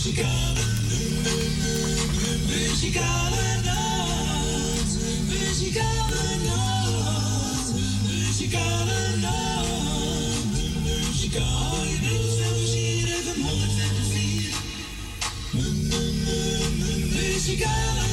Muzikale, muzikale. Muzikale. Muzikale. Muzikale Muzikale.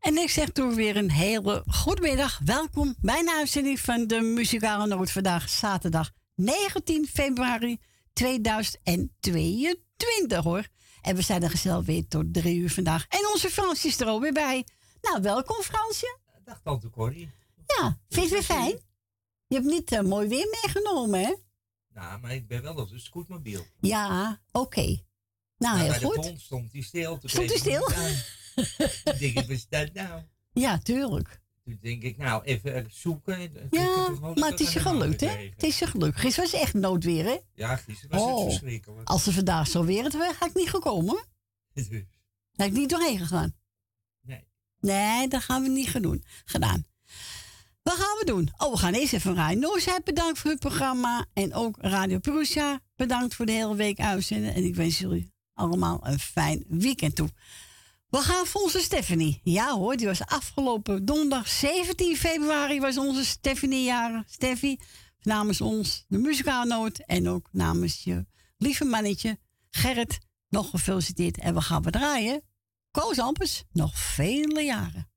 En ik zeg toen weer een hele goedemiddag. Welkom bij een uitzending van de Muzikale Noot. Vandaag zaterdag 19 februari 2022 hoor. En we zijn er gezellig weer tot drie uur vandaag. En onze Frans is er alweer bij. Nou, welkom Fransje. Dag tante Corrie. Ja, vind je het weer fijn? Je hebt niet eh, mooi weer meegenomen, hè? Nou, maar ik ben wel op de scootmobiel. Ja, oké. Nou, Nou, heel bij de goed. pont stond hij stil. Stond hij ik stil? denk ik, wat is dat nou? Ja, tuurlijk. Toen denk ik, nou, even eh, zoeken. En toen Ja, maar het is je gelukt, hè? Het is je gelukt. Gisteren was echt noodweer, hè? Ja, gisteren was Oh. het verschrikkelijk. Als ze vandaag zo weer het weer, ga ik niet gekomen. hoor. Dus, Daar ik niet doorheen gegaan. nee. Nee, dat gaan we niet doen. gedaan. Wat gaan we doen? Oh, we gaan eerst even Radio Noordzij bedankt voor het programma. En ook Radio Perusia bedankt voor de hele week uitzenden. En ik wens jullie allemaal een fijn weekend toe. We gaan voor Stephanie. Ja hoor, die was afgelopen donderdag 17 februari was onze Stephanie jaren. Steffi, namens ons de muzikale noot en ook namens je lieve mannetje Gerrit nog gefeliciteerd. En we gaan we draaien. Koos Ampers, nog vele jaren.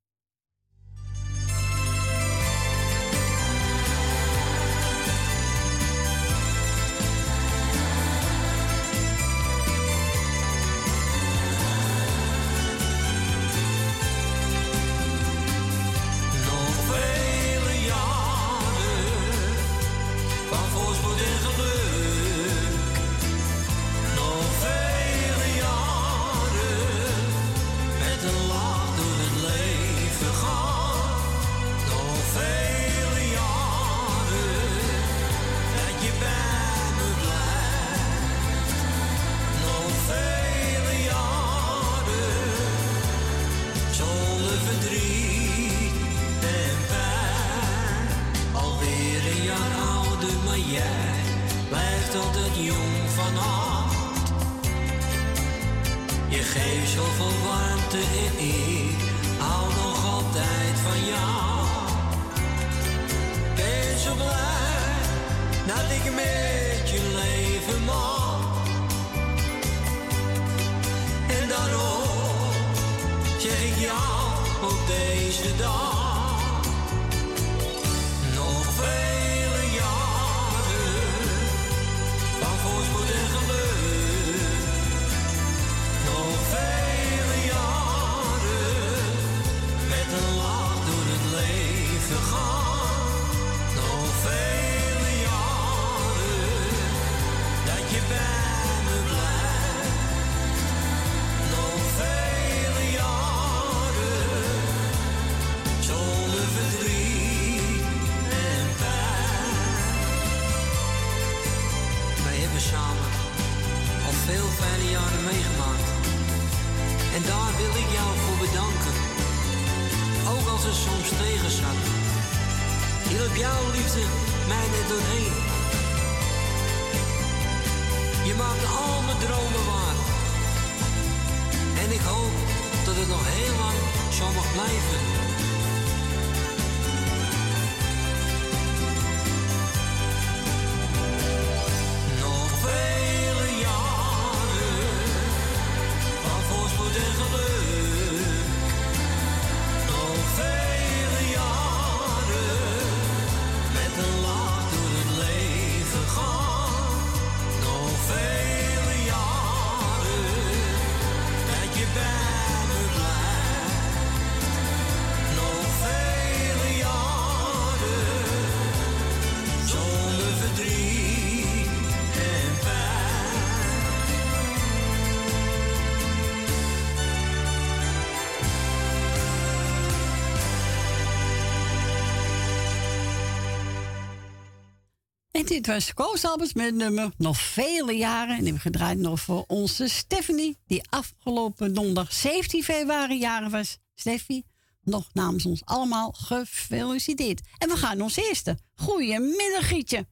Dit was Koos Albers met nummer nog vele jaren. En die hebben we gedraaid nog voor onze Stephanie, die afgelopen donderdag 17 februari jaren was. Steffi, nog namens ons allemaal gefeliciteerd. En we gaan ons eerste. Goedemiddag, Gietje.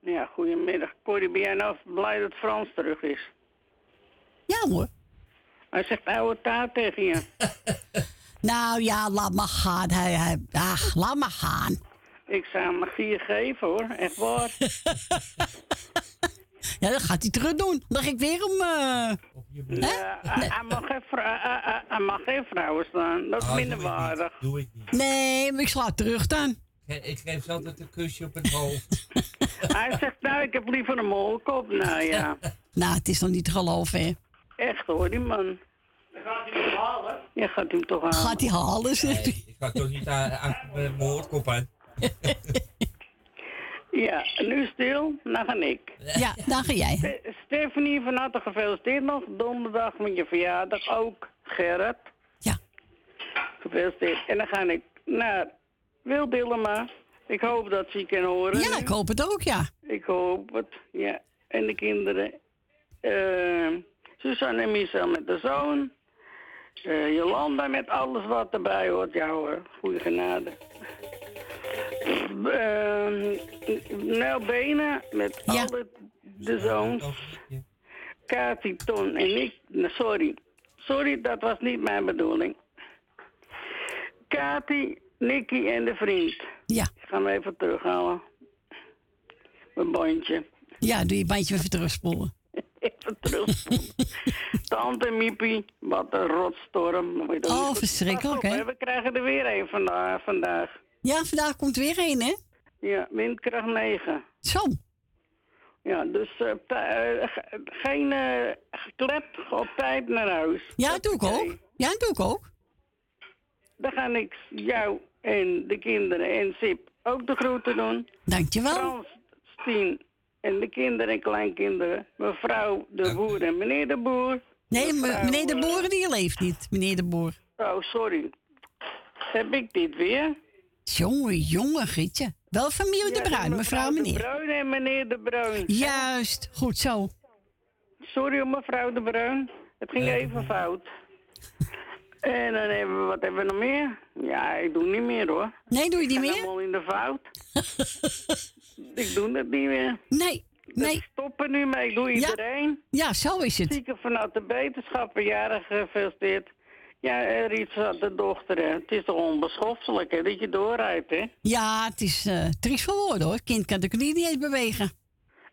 Ja, goedemiddag. Corrie, ben jij nou blij dat Frans terug is? Ja hoor. Hij zegt oude taart tegen je. Nou ja, laat maar gaan. Hij, hij, ach, laat maar gaan. Ik zou hem vier geven hoor, echt waar. Ja, dan gaat hij terug doen. Dan ga ik weer eh, je Hè? broek. Ja, hij, hij mag geen vrou- hij- hij- hij mag geen vrouwen staan. Dat is Ah, doe minder ik niet. waardig. Doe ik niet. Nee, maar ik sla terug dan. Ik geef ze altijd een kusje op het hoofd. Hij zegt, nou, ik heb liever een molkop. Nou ja, Nou, het is nog niet te geloven, hè. echt hoor, die man. Gaat hij hem halen? Ja, gaat hij hem toch halen. Gaat hij halen, zegt hij. Nee, ik ga toch niet aan, aan mijn moordkop aan. Ja, nu stil, dan ga ik. Ja, dan ga jij. Ste- Stephanie, van harte gefeliciteerd nog. Donderdag met je verjaardag ook. Gerrit, Ja. gefeliciteerd. En dan ga ik naar Wil Dillema. Ik hoop dat ze je kan horen. Ja, ik hoop het ook, ja. Ik hoop het, ja. En de kinderen. Suzanne en Michel met de zoon. Eh, Jolanda met alles wat erbij hoort. Ja hoor, goede genade. Uh, Nel Benen met Ja. alle de zoons. Ja. Kati, Ton en ik. nee, Sorry. Sorry, dat was niet mijn bedoeling. Kati, Nicky en de vriend. Ja, Ik ga hem even terughalen. Mijn bandje. ja doe je bandje even terugspoelen. Even terug. Tante Miepie, wat een rotstorm. Oh, verschrikkelijk, hè? We krijgen er weer een vandaag. vandaag. Ja, vandaag komt weer een, hè? Ja, windkracht 9. Zo. Ja, dus eh, eh, ge- geen uh, klep op tijd naar huis. Ja, dat doe ik ook. Ja, dat doe ik ook. Dan ga ik jou en de kinderen en Sip ook de groeten doen. Dankjewel. Frans, Stien en de kinderen en kleinkinderen. Mevrouw de boer en meneer de boer. Nee, Mevrouw, meneer de Boer, die leeft niet. Meneer de Boer. Oh, sorry. Heb ik dit weer? Jongen, jongen, Gietje. Wel familie de Ja, Bruin, mevrouw, De meneer. Bruin en meneer de Bruin. Juist, goed zo. Sorry mevrouw de Bruin. Het ging even fout. En dan hebben we, wat hebben we nog meer? Ja, ik doe niet meer hoor. Nee, doe je niet Ik meer? helemaal in de fout. ik doe het niet meer. Nee, nee. Ik stop er nu mee. Ik doe Ja. iedereen. Ja, zo is het. Zieken vanuit de wetenschappen, jarig gefeliciteerd. Ja, eh, Riet had de dochter. Hè. Het is toch onbeschoftelijk hè, dat je doorrijdt, hè? Ja, het is eh triest voor woorden, hoor. Kind kan de knie niet eens bewegen.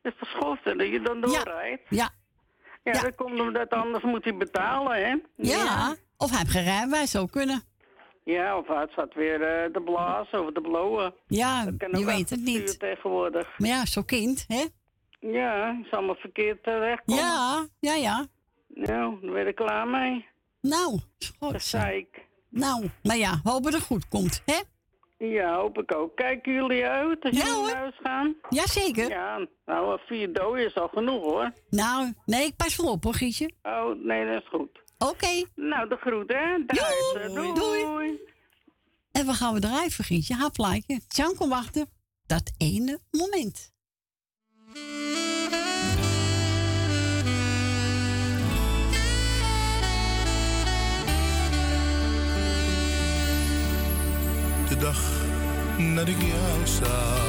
Het is beschoft hè, dat je dan doorrijdt. Ja, Ja, Ja. dat komt omdat anders moet hij betalen, hè? ja. Of hij heeft geen rijbewijs, zou kunnen. Ja, of hij zat weer eh, te blazen of te blowen. Ja, je weet het niet. tegenwoordig. Maar ja, zo'n kind, hè? Ja, is allemaal verkeerd terechtkomen. Ja, ja, ja. Nou, dan ben ik klaar mee. Nou, Dat goed. zei ik. Nou, maar ja, hopen dat het goed komt, hè? Ja, hoop ik ook. Kijken jullie uit als Ja, jullie naar huis gaan? Jazeker. Ja, nou, vier doden is al genoeg hoor. Nou, nee, ik pas wel op, hoor, Gietje. Oh, nee, dat is goed. Oké. Nou, de groet, hè? Joe, Doei. doei. En we gaan we draaien, Gietje. Haar plaatje. Jan kon wachten. Dat ene moment. Dag dat ik jou zag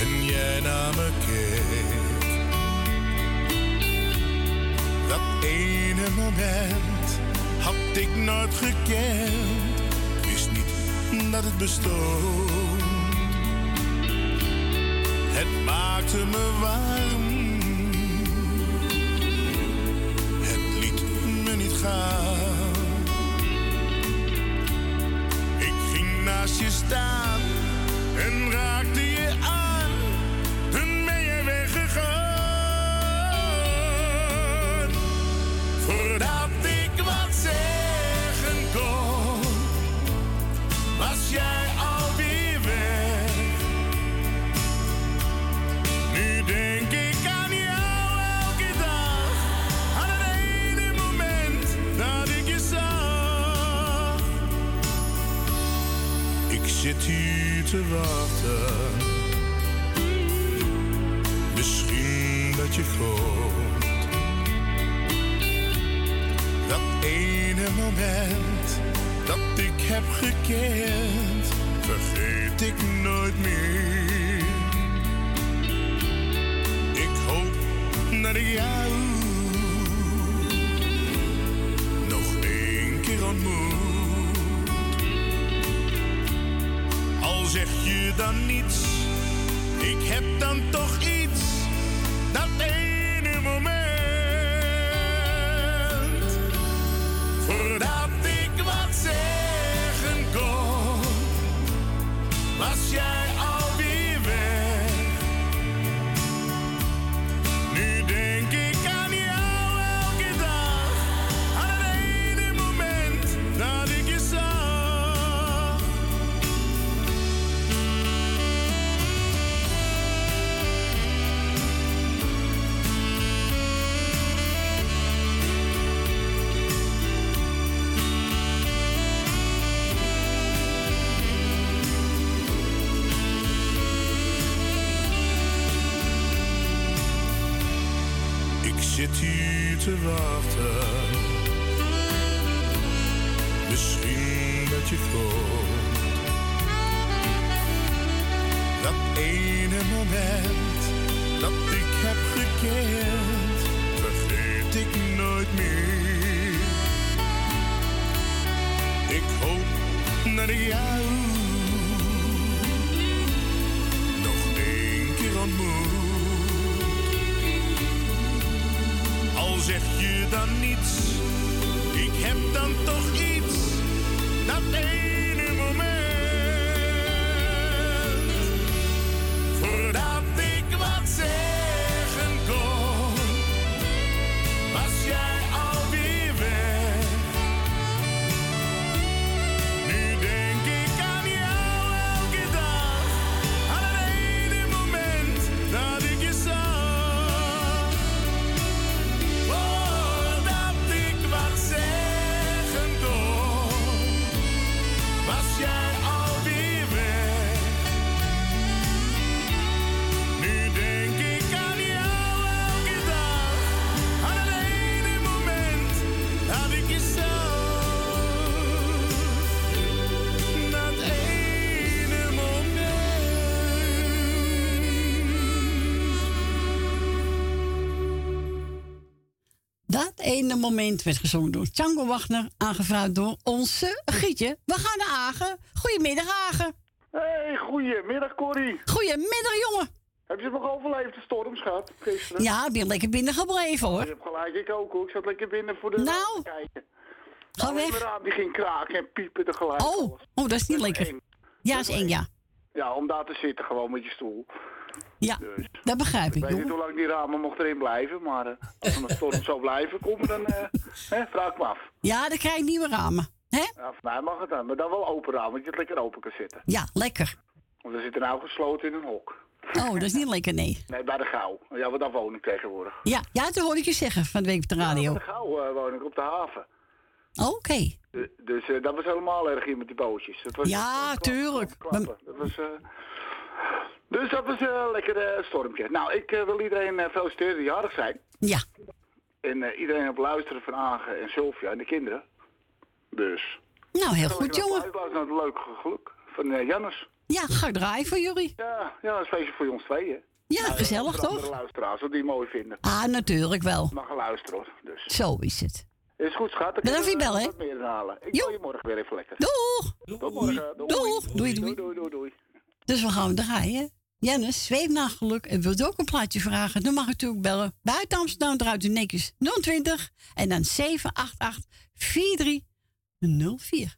en jij naar me keek. Dat ene moment had ik nooit gekend, Ik wist niet dat het bestond. Het maakte me warm, het liet me niet gaan. Naast je staan en raakte je te wachten. Misschien dat je groot Dat ene moment dat ik heb gekend, vergeet ik nooit meer. Ik hoop naar jou zeg je dan niets, ik heb dan toch iets, dat ene moment. Voordat ik wat zeggen kon, was jij te wachten. Misschien dat je komt. Dat ene moment dat ik heb gekend, vergeet ik nooit meer. Ik hoop ik jou dan niets, ik heb dan toch iets, Dat ene moment werd gezongen door Django Wagner, aangevraagd door onze Gietje. We gaan naar Agen. Goedemiddag, Agen. Hey, goedemiddag Corrie. Goedemiddag, jongen. Heb je het nog overleefd, de stormschat, gisteren? Ja, ik ben lekker binnen gebleven, Je hoor. hebt gelijk, ik ook hoor. Ik zat lekker binnen voor de Nou, kijken. Ga weg. mijn raam die ging kraken en piepen tegelijk. Oh, alles. oh, dat is niet Dat lekker. Ja, is eng, ja. Ja, om daar te zitten gewoon met je stoel. Ja, Dus. dat begrijp Ik ik, weet niet hoe lang die ramen mocht erin blijven, maar eh, als een storm zou blijven komen, dan eh, hè, vraag ik me af. Ja, dan krijg je nieuwe ramen. Hè? Ja, voor mij mag het dan, maar dan wel open raam, want je het lekker open kan zitten. Ja, lekker. Want we zitten nou gesloten in een hok. Oh, dat is niet lekker, nee. Nee, bij de Gauw. Ja, want daar woon ik tegenwoordig. Ja, ja, dat hoorde ik je zeggen van de week op de radio. Bij de Gauw eh, woon ik op de haven. Oké. De- Dus dat was helemaal erg hier met die bootjes. Dat was, Ja, dat was tuurlijk. klappen. Dat was, eh, dus dat was een lekker eh, stormpje. Nou, ik eh, wil iedereen eh, feliciteren die jarig zijn. Ja, En eh, iedereen op luisteren van Agen en Sylvia en de kinderen. Dus. nou heel ik goed, jongen. Luisteren naar het leuke geluk van eh, Jannes. Ja, ga ik draaien voor jullie. Ja, ja, een feestje voor ons tweeën. Ja, gezellig Voor andere toch? luisteraars, wat die mooi vinden. Ah, natuurlijk wel. Mag luisteren hoor. Dus. Zo is het. Is goed, schat. Dan Bedankt voor je inhalen. Ik wil je morgen weer even lekker. Doeg! Tot morgen. Doeg. Doei, doei. doei, doei, doei. Dus we gaan draaien. Jennis, zweef naar geluk en wilt ook een plaatje vragen? Dan mag u natuurlijk bellen. Buiten Amsterdam draait u netjes 020 en dan 788 4304.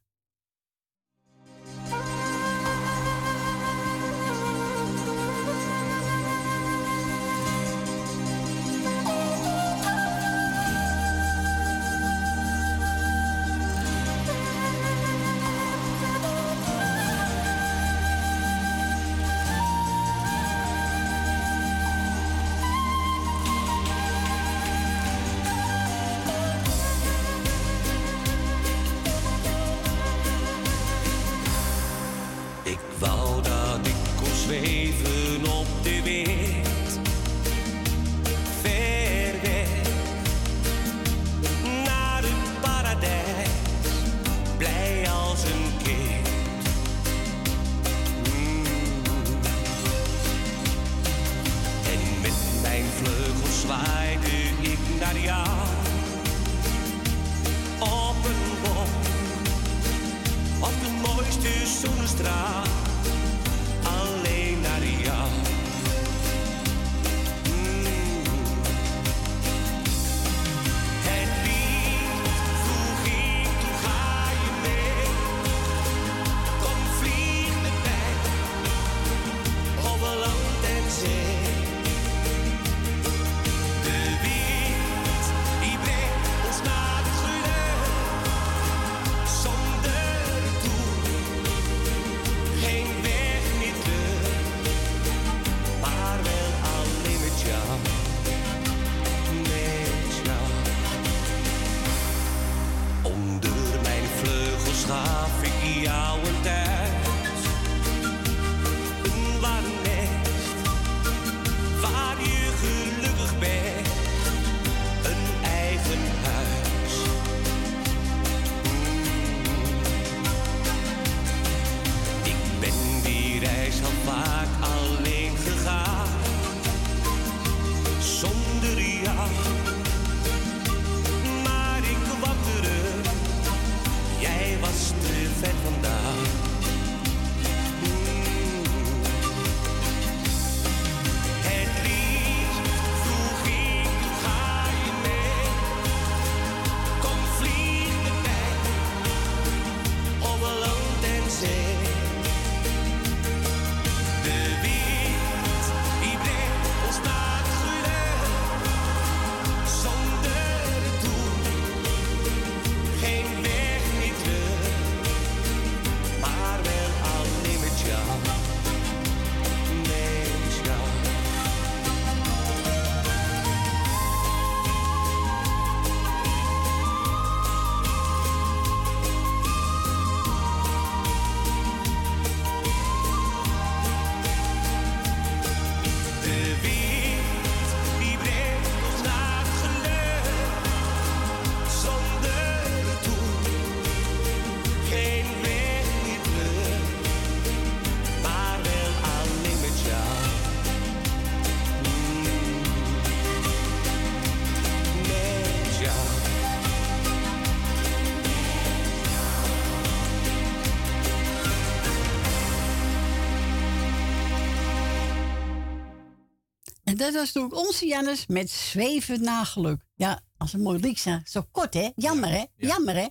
Dat was toen onze Jannes met Zweven na geluk. Ja, als een mooi lied zijn. Zo kort, hè? Jammer, hè? Jammer, hè?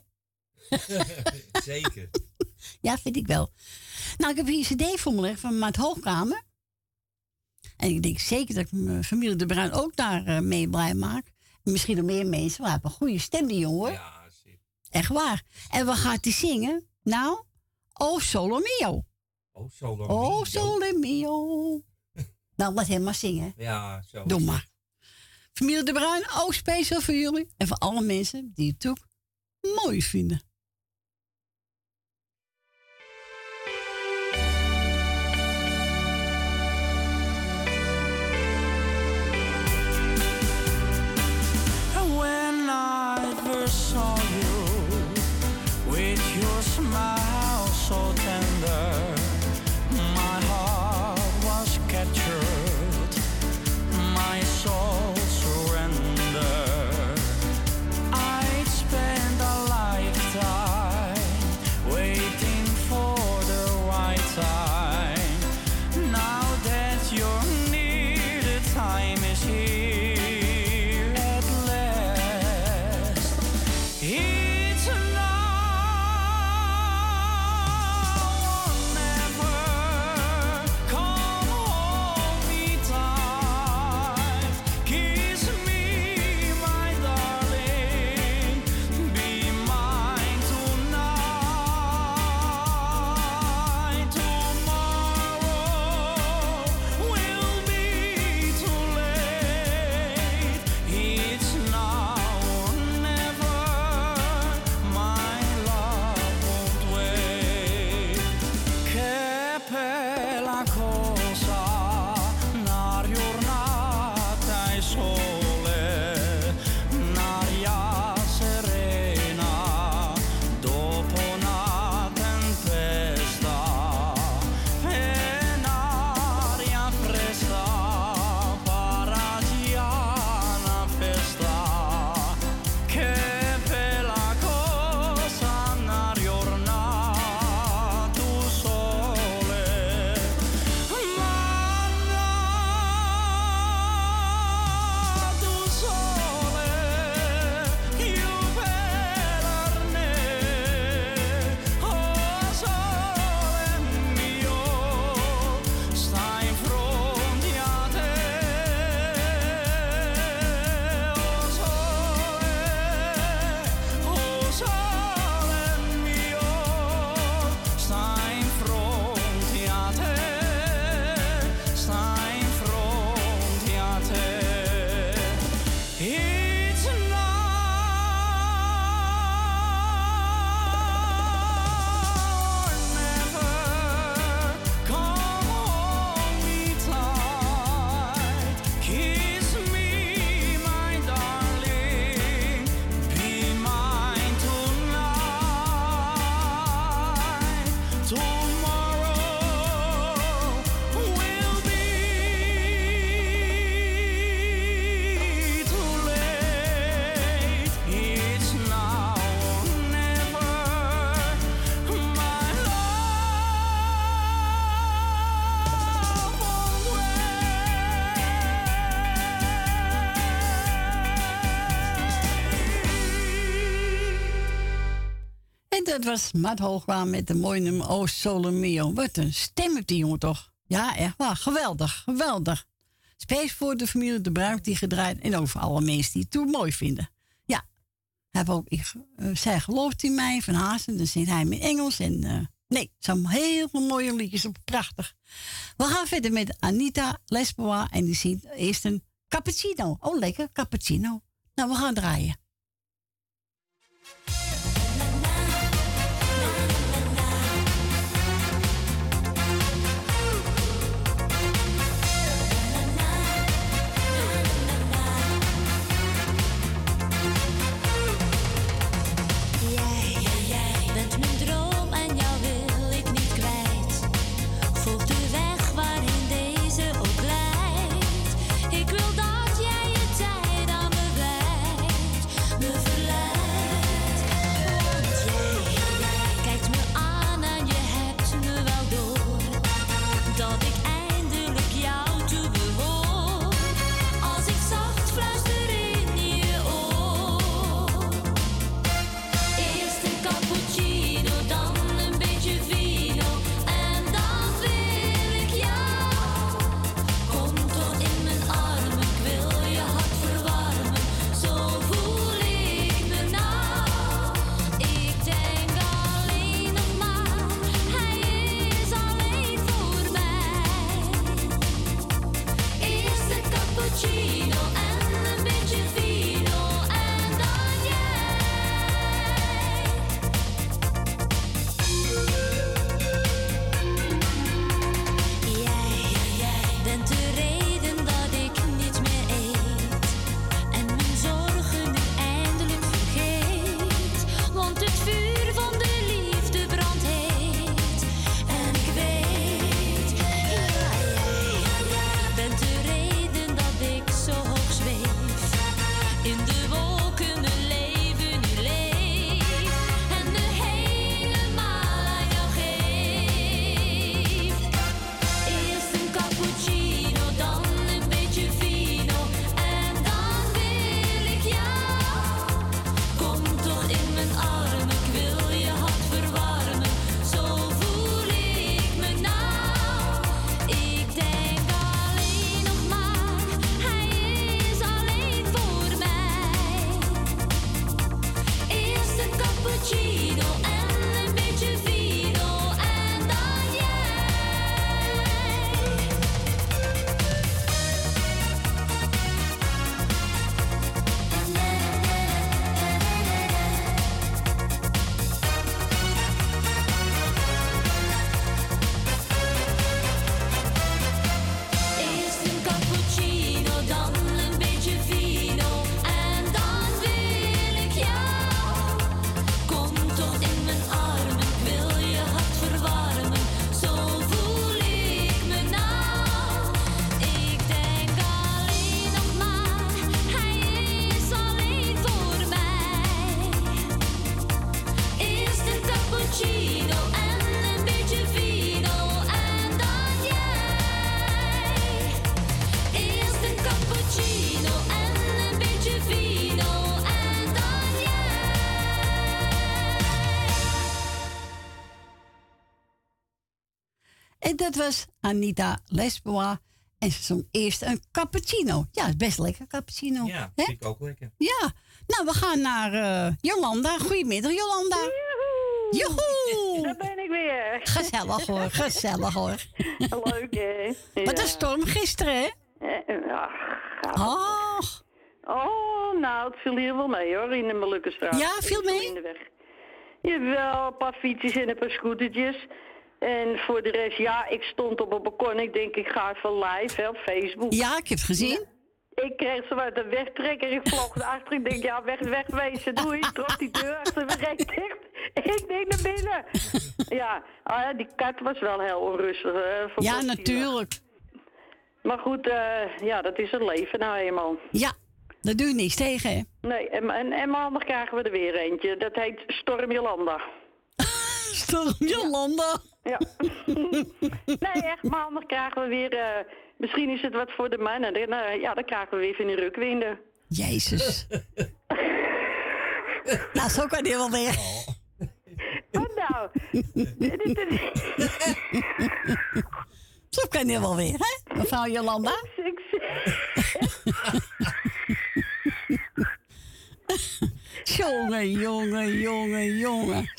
Zeker. Ja, vind ik wel. Nou, ik heb hier een cd voor me liggen van Maat Hoogkamer. En ik denk zeker dat ik mijn familie De Bruin ook daar eh, mee blij maak. En misschien nog meer mensen. We hebben een goede stem, die jongen. Ja, zeker. Echt waar. En wat gaat hij zingen? Nou, Oh Solo Mio. Oh, lang. Oh niet, Solo Mio. Nou, laat hem maar zingen. Ja, zo. Doe maar. Familie De Bruin, ook speciaal voor jullie. En voor alle mensen die het ook mooi vinden. Dat was Matt Hoogwaan met de mooie nummer Mio. Wat een stem heeft die jongen toch? Ja, echt waar. Geweldig, geweldig. Space voor de familie De Bruik die gedraaid. En voor alle mensen die het mooi vinden. Ja, heb ook, ik, eh, zij gelooft in mij van Hazen. Dan zingt hij in Engels. En eh, nee, zijn heel veel mooie liedjes. Prachtig. We gaan verder met Anita Lesboa. En die zingt eerst een cappuccino. Oh, lekker, cappuccino. Nou, we gaan draaien. Dat was Anita Lesbois. En ze zong eerst een cappuccino. Ja, best lekker, cappuccino. Ja, vind ik ook lekker. Ja. Nou, we gaan naar eh, Jolanda. Goedemiddag, Jolanda. Joehoe! Daar ben ik weer. Gezellig hoor, gezellig hoor. Leuk, hè? Wat Ja. een storm gisteren, hè? Eh, Ja, Och. Oh, nou, het viel hier wel mee hoor, in de Molukkenstraat. Ja, viel mee? In de weg. Jawel, een paar fietsjes en een paar scootertjes. En voor de rest, ja, ik stond op een balkon. Ik denk, ik ga even live hè, op Facebook. Ja, ik heb het gezien. Ik kreeg zo uit de wegtrekker. Ik vloog naar achter. Ik denk, ja, weg, wegwezen. Doei. Ik trok die deur achter me recht dicht. Ik denk naar binnen. Ja, ah, ja, die kat was wel heel onrustig. hè, voor Ja, natuurlijk. Maar goed, eh, ja, dat is het leven nou eenmaal. Ja, daar doe je niks tegen, hè? Nee, en, en, en maandag krijgen we er weer eentje. Dat heet Storm Jolanda. Storm Jolanda. Ja. nee, echt, maandag krijgen we weer... eh, misschien is het wat voor de mannen. Dan, eh, ja, dan krijgen we weer van die rukwinden. Jezus. nou, zo kan die wel weer. Wat nou? Zo kan die wel weer, hè? Mevrouw Jolanda. Jongen, jongen, jongen, jongen.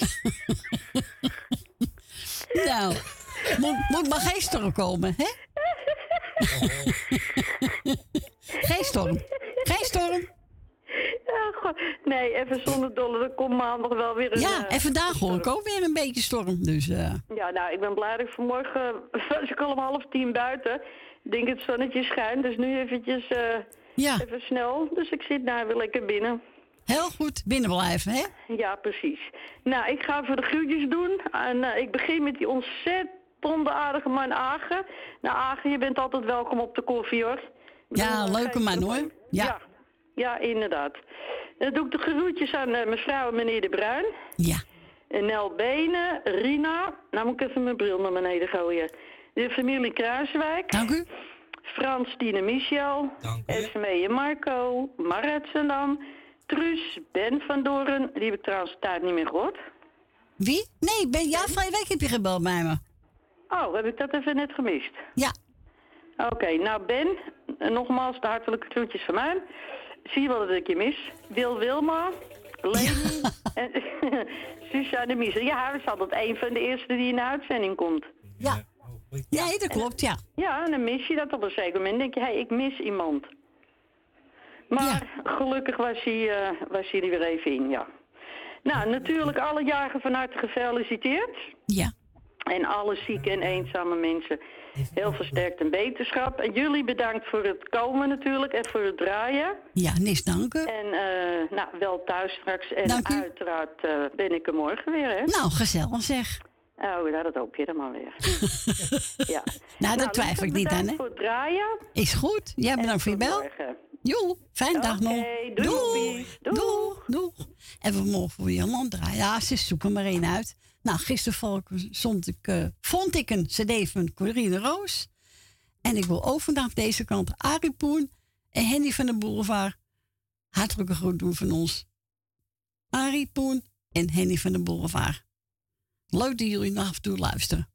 Nou, moet, moet maar geen storm komen, hè? geen storm. Geen storm. Ja, nee, even zonder dolle. Er komt maandag wel weer een... Ja, eh, en vandaag hoor ik ook weer een beetje storm. Dus eh, Ja, nou, ik ben blij dat ik vanmorgen... was ik al om half tien buiten. Ik denk het zonnetje schijnt, dus nu eventjes... eh, Ja. Even snel. Dus ik zit nou weer lekker binnen. Heel goed binnen blijven, hè? Ja, precies. Nou, ik ga even de groetjes doen. En eh, ik begin met die ontzettend aardige man Agen. Nou, Agen, je bent altijd welkom op de koffie, hoor. Ja, leuke man, hoor. Ja. ja. Ja, inderdaad. Dan doe ik de groetjes aan eh, mevrouw en meneer De Bruin. Ja. En Nel Benen, Rina. Nou moet ik even mijn bril naar beneden gooien. De familie Kruiswijk. Dank u. Frans, Tine, Michel. Esmee en Marco. Marit Zendam. Truus, Ben van Doren. Die heb ik trouwens tijd niet meer gehoord. Wie? Nee, ben, ja, vorige week heb je gebeld bij me. Oh, heb ik dat even net gemist? Ja. Oké, nou Ben, nogmaals de hartelijke groetjes van mij. Zie je wel dat ik je mis. Wil Wilma, Leni en Suzanne Mies. Ja, hij is altijd een van de eerste die in de uitzending komt. Ja. Ja, dat klopt, ja. Ja, en dan mis je dat op een zeker moment. denk je, hé, hey, ik mis iemand. Maar gelukkig was hij, eh, was hij er weer even in, ja. Nou, natuurlijk alle jaren van harte gefeliciteerd. Ja. En alle zieke en eenzame mensen heel versterkt en beterschap. En jullie bedankt voor het komen natuurlijk en voor het draaien. Ja, niks danken. En eh, nou, wel thuis straks. En Dank uiteraard eh, ben ik er morgen weer, hè? Nou, gezellig zeg. Oh, ja, dat hoop je dan maar weer. ja. Nou, daar twijfel ik niet aan, bedankt hè? voor het draaien. Is goed. Jij bedankt voor je bel. Jo, fijne dag nog. doei, Doeg. Doeg. Doeg. En we mogen voor Jolanda draaien. Ja, ze zoeken maar één uit. Nou, gisteren zond ik, eh, vond ik een cd van Corine Roos. En ik wil ook vandaag deze kant Arie Poen en Henny van de Boulevard. Hartelijke groet doen van ons. Arie Poen en Henny van de Boulevard. Leuk dat jullie nog af en toe luisteren.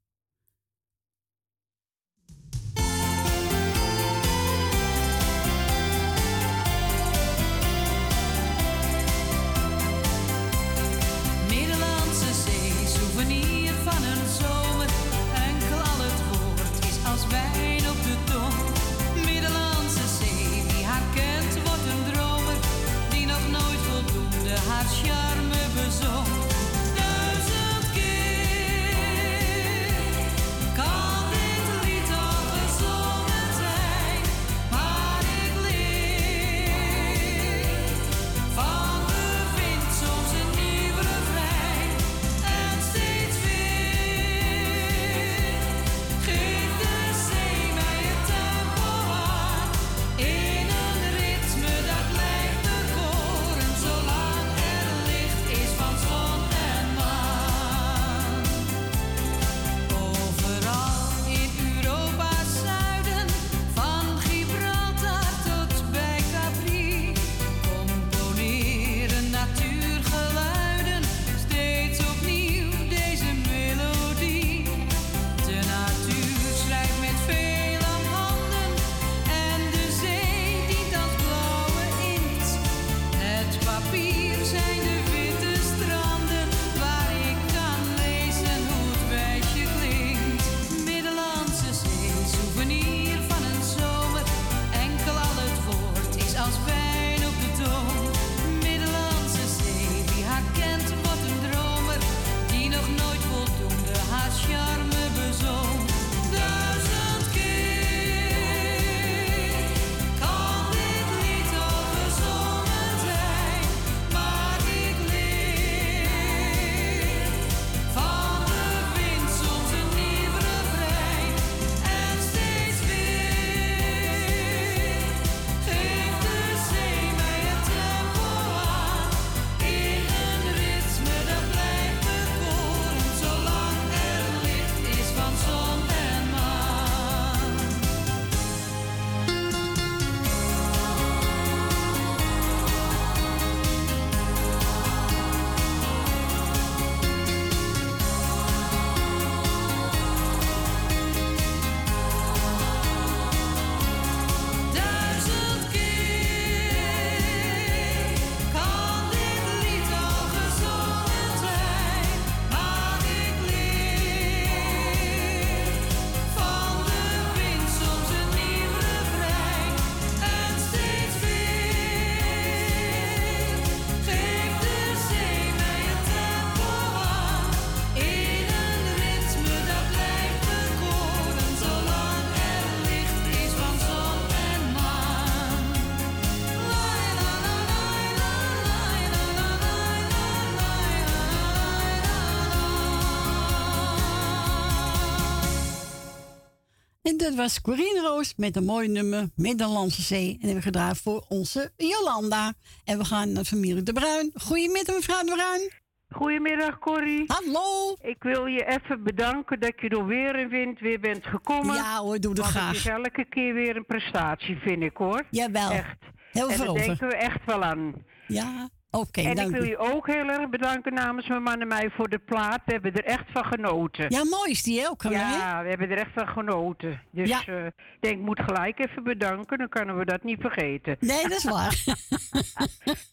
Dat was Corine Roos met een mooi nummer Middellandse Zee. En hebben we gedaan voor onze Jolanda. En we gaan naar familie De Bruin. Goedemiddag mevrouw De Bruin. Goedemiddag Corrie. Hallo. Ik wil je even bedanken dat je door weer en wind weer bent gekomen. Ja hoor, doe dat graag. Het is elke keer weer een prestatie, vind ik hoor. Jawel. Echt. Heel en veel daar over. denken we echt wel aan. Ja, oké, en dank ik wil u. je ook heel erg bedanken namens mijn man en mij voor de plaat. We hebben er echt van genoten. Ja, mooi is die ook. hè? Ja, we hebben er echt van genoten. Dus Ja. eh, ik denk, moet gelijk even bedanken, dan kunnen we dat niet vergeten. Nee, dat is waar.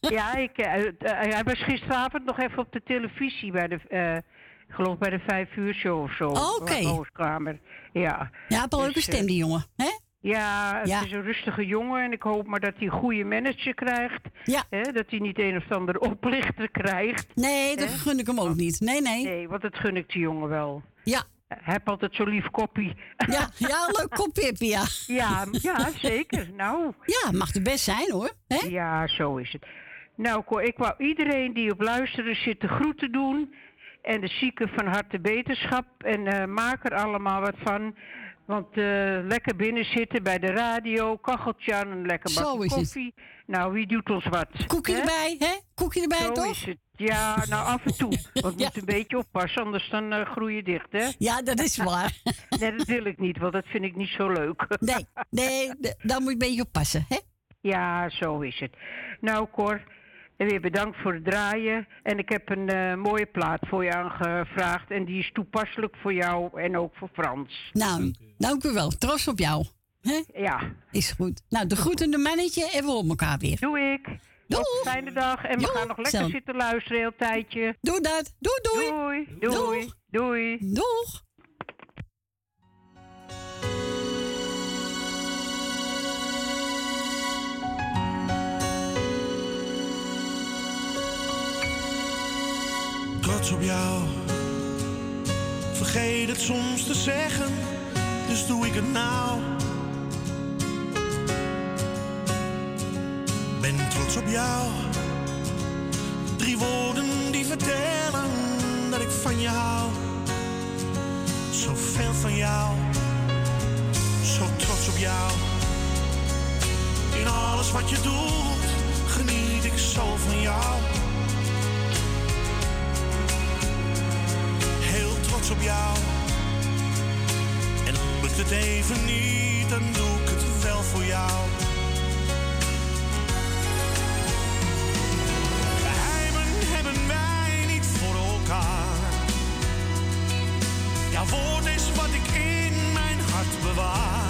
ja, ik, eh, eh, hij was gisteravond nog even op de televisie bij de, ik geloof bij de vijf uur show of zo. Oké. op Ooskamer. Ja. Ja, een leuke Dus, stem die jongen. hè? Ja, het Ja. is een rustige jongen en ik hoop maar dat hij een goede manager krijgt. Ja. Hè, dat hij niet een of andere oplichter krijgt. Nee, dat gun ik hem ook niet. Nee, nee. Nee, want dat gun ik die jongen wel. Ja. Heeft altijd zo'n lief koppie. Ja, ja, leuk kopje, ja. Ja, ja, zeker. Nou. Ja, mag er best zijn hoor. Hè? Ja, zo is het. Nou, Cor, ik wou iedereen die op luisteren zit de groeten doen. En de zieken van harte beterschap. En eh, maak er allemaal wat van. Want eh, lekker binnen zitten bij de radio, kacheltje aan, een lekker bakje het. koffie. Nou, wie doet ons wat? Koekje hè? erbij, hè? Koekje erbij, Zo toch? is het. Ja, nou af en toe. Want je moet een beetje oppassen, anders dan eh, groei je dicht, hè? Ja, dat is waar. nee, dat wil ik niet, want dat vind ik niet zo leuk. Nee, nee, d- daar moet je een beetje op passen, hè? Ja, zo is het. Nou, Cor, en weer bedankt voor het draaien. En ik heb een eh, mooie plaat voor je aangevraagd. En die is toepasselijk voor jou en ook voor Frans. Nou, dank u wel. Trots op jou. Hè? Ja. Is goed. Nou, de groetende mannetje en we horen elkaar weer. Doe ik. Doei. Fijne dag. En we Doei. gaan nog lekker Zo. zitten luisteren heel tijdje. Doe dat. Doei, doei. Doei. Doei. Doei. Doeg. Trots op jou. Vergeet het soms te zeggen, dus doe ik het nou. Ben trots op jou. Drie woorden die vertellen dat ik van je hou. Zoveel van jou, zo trots op jou. In alles wat je doet, geniet ik zo van jou. Op jou. En lukt het even niet, dan doe ik het wel voor jou. Geheimen hebben wij niet voor elkaar. Jouw woord is wat ik in mijn hart bewaar.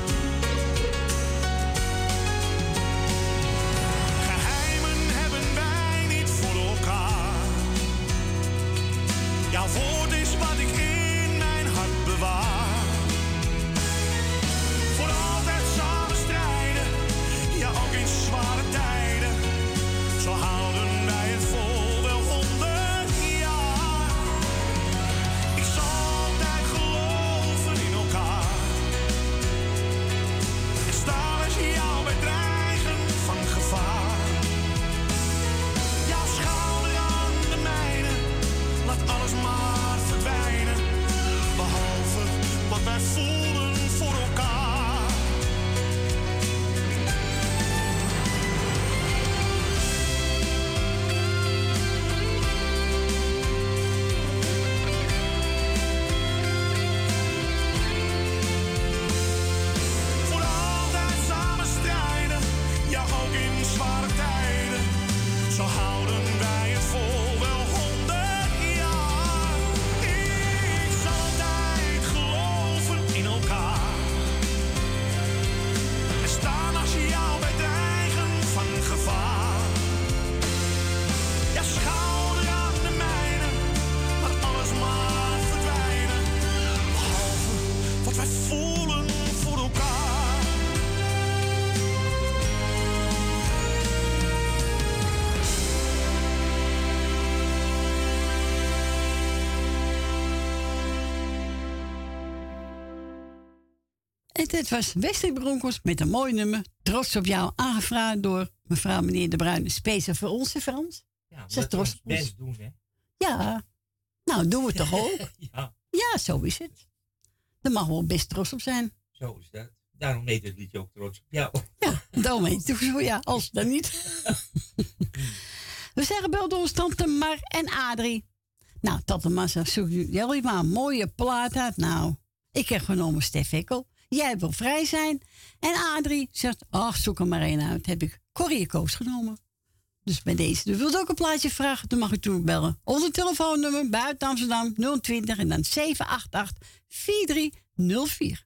Het was Wesley Bronkels met een mooi nummer. Trots op jou, aangevraagd door mevrouw meneer De Bruyne. Speciaal voor ons, hè, Frans. Ja, we trots op ons. best doen, hè. Ja, nou doen we toch ook? Ja, Ja, zo is het. Daar mag wel best trots op zijn. zo is dat. Daarom heet het liedje ook trots op jou. Daarom heet het zo, ja, als dan niet. We zeggen bel door ons tante Mar en Adrie. Nou, tante zegt, zoek jullie maar een mooie plaat uit. Nou, ik heb genomen Stef Ekkel. Jij wil vrij zijn. En Adrie zegt, ach, zoek er maar één uit. Heb ik Corrie Koos genomen. Dus bij deze, u wilt ook een plaatje vragen, dan mag u toen bellen. Onze telefoonnummer buiten Amsterdam 020 en dan 788 4304.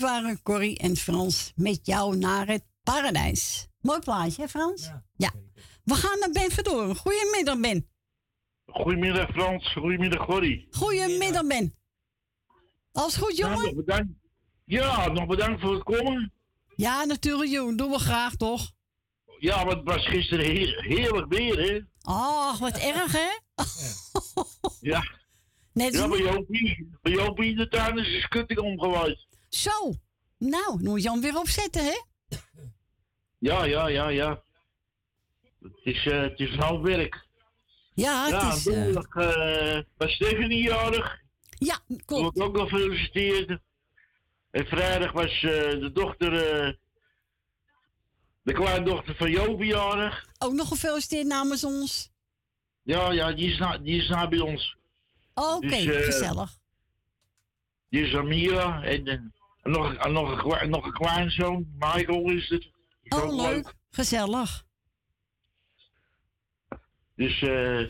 Waren Corrie en Frans met jou naar het paradijs. Mooi plaatje, hè Frans? Ja. We gaan naar Ben Verdoren. Goedemiddag, Ben. Goedemiddag Frans, goedemiddag Corrie. Goedemiddag, Ben. Alles goed, jongen? nog bedankt. Ja, nog bedankt voor het komen. Ja, natuurlijk, jongen. Doen we graag, toch? Ja, want het was gisteren heer- heerlijk weer, hè? Ach, wat erg, hè? Ja. Net ja, bij Jopie, bij Jopie in de tuin is een schutting omgewaaid. Zo. Nou, dan moet je hem weer opzetten, hè? Ja, ja, ja, ja. Het is, eh, het is werk. Ja, het ja, is... eh, donderdag eh was Stephanie jarig. Ja, klopt. Wordt ook nog gefeliciteerd. En vrijdag was de dochter, de kleindochter van Jopie jarig. Ook nog gefeliciteerd namens ons. Ja, ja, die is na, die is na bij ons. Oké, Dus, gezellig. Die is Amira en, en nog, en nog, een, nog een kleinzoon, Michael is het. Is Oh, leuk. Gezellig. Dus, eh,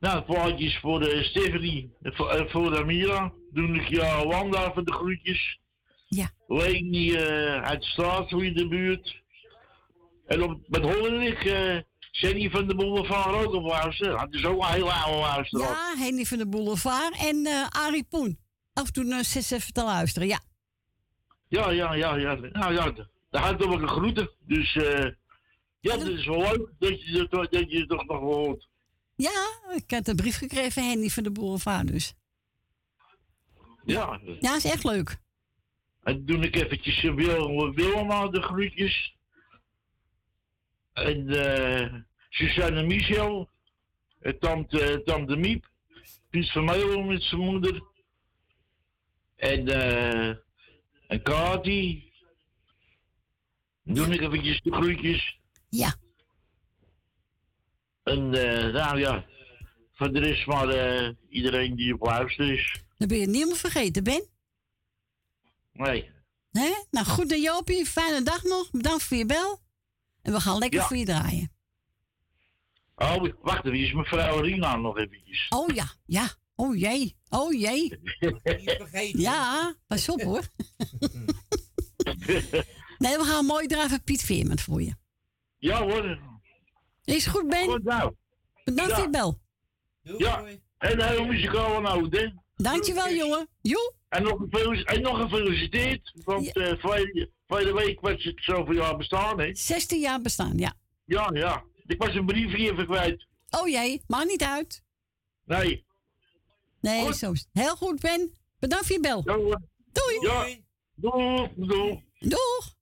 nou, plaatjes voor de Stephanie en voor, en voor de Amira. Doe ik ja Wanda van de groetjes. Ja. Leni eh, uit de straat, hoe in de buurt. En op, met eh Jenny van de Boulevard ook op luisteren. Dat is ook een hele oude luisteraar. Ja, Henny van de Boulevard en eh Arie Poen. Af en toe uh, zit ze even te luisteren, ja. Ja, ja, ja, ja. Nou ja, daar had ik een groeten. Dus eh ja, dat is wel leuk dat je, het- dat je toch nog hoort. Ja, ik heb een brief gekregen van Henny van de Boulevard dus. Ja. Ja, is echt leuk. En toen ik eventjes eh, Wil, Wilma de groetjes. En eh Suzanne Michel. En tante, tante Miep. Piet van Meulen met zijn moeder. En, eh en Kati. Doe ik eventjes de groetjes. Ja. En eh nou ja, voor de rest maar eh, iedereen die op luister is. Dan ben je het niet meer vergeten, Ben. Nee. Hè? Nou, goed naar Jopie. Fijne dag nog. Bedankt voor je bel. En we gaan lekker Ja. voor je draaien. Oh, wacht even, is mevrouw Rina nog eventjes. Oh ja, ja. Oh jee. Oh jee. Ja, pas op hoor. nee, we gaan mooi draaien Piet Veerman voor je. Ja hoor. Is goed, Ben. Goed nou. Bedankt Ja. voor je bel. Ja, en heel muzikaal en oud, hè. Dankjewel, jongen. Joe. En nog, gefelici- en nog gefeliciteerd, want vorige, vorige week was het zoveel jaar bestaan, hè. 16 jaar bestaan, ja. Ja, ja. Ik was een briefje even kwijt. Oh jee, maakt niet uit. Nee. Nee, zo. Heel goed, Ben. Bedankt voor je bel. Doei. Ja. Doeg, doeg. Doeg.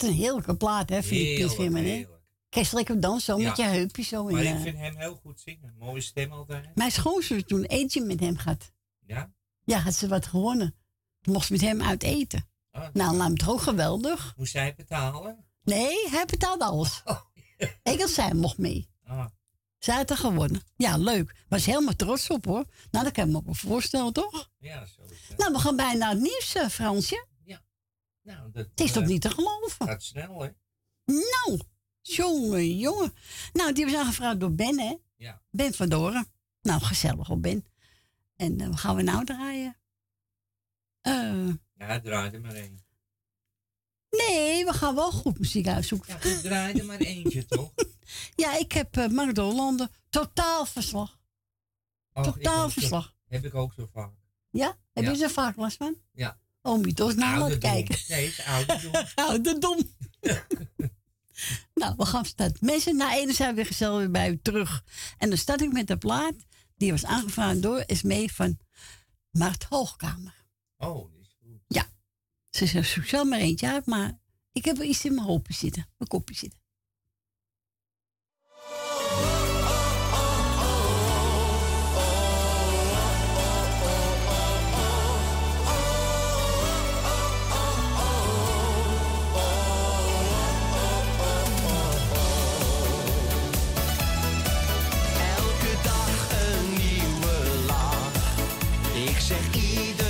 Wat een heerlijke plaat, hè, Heerlijk, Pieswimmer, hè? Kerst lekker dansen, zo met je Ja. heupjes zo. Maar in, ik eh, vind hem heel goed zingen. Mooie stem altijd. Mijn schoonzus toen eentje met hem gehad. Ja? Ja, had ze wat gewonnen. Mocht met hem uit eten. Ah. Nou, laat hem toch geweldig. Moest hij betalen? Nee, hij betaalde alles. Ik als zij mocht mee. Ah. Zij had er gewonnen. Ja, leuk. Was helemaal trots op hoor. Nou, dat kan ik me ook wel voorstellen, toch? Ja, zo is. Nou, we gaan bijna naar het nieuws, eh, Fransje. Nou, dat, Het is toch eh, niet te geloven? Gaat snel, hè? Nou, jongen, jongen. Nou, die was aangevraagd door Ben, hè? Ja. Ben van Doren. Nou, gezellig op Ben. En wat gaan we nou draaien? Eh, Ja, draai er maar één. nee, we gaan wel goed muziek uitzoeken. Ja, draai er maar eentje, toch? Ja, ik heb uh, Mark Hollander. Totaal verslag. Och, ik Totaal ook zo- verslag. Heb ik ook zo vaak. Ja? Heb Ja. je er vaak last van? Ja. Oh, moet je toch naar Ouderdom. kijken. Nee, het is ouderdom. Ouderdom. nou, we gaan starten. Mensen, na ene zijn we weer gezellig weer bij u terug. En dan start ik met de plaat. Die was aangevraagd door Esmee van Mart Hoogkamer. Oh, die is goed. Ze zegt, zoek zelf maar eentje uit, maar ik heb wel iets in mijn hoopje zitten. Mijn kopje zitten. Ik zeg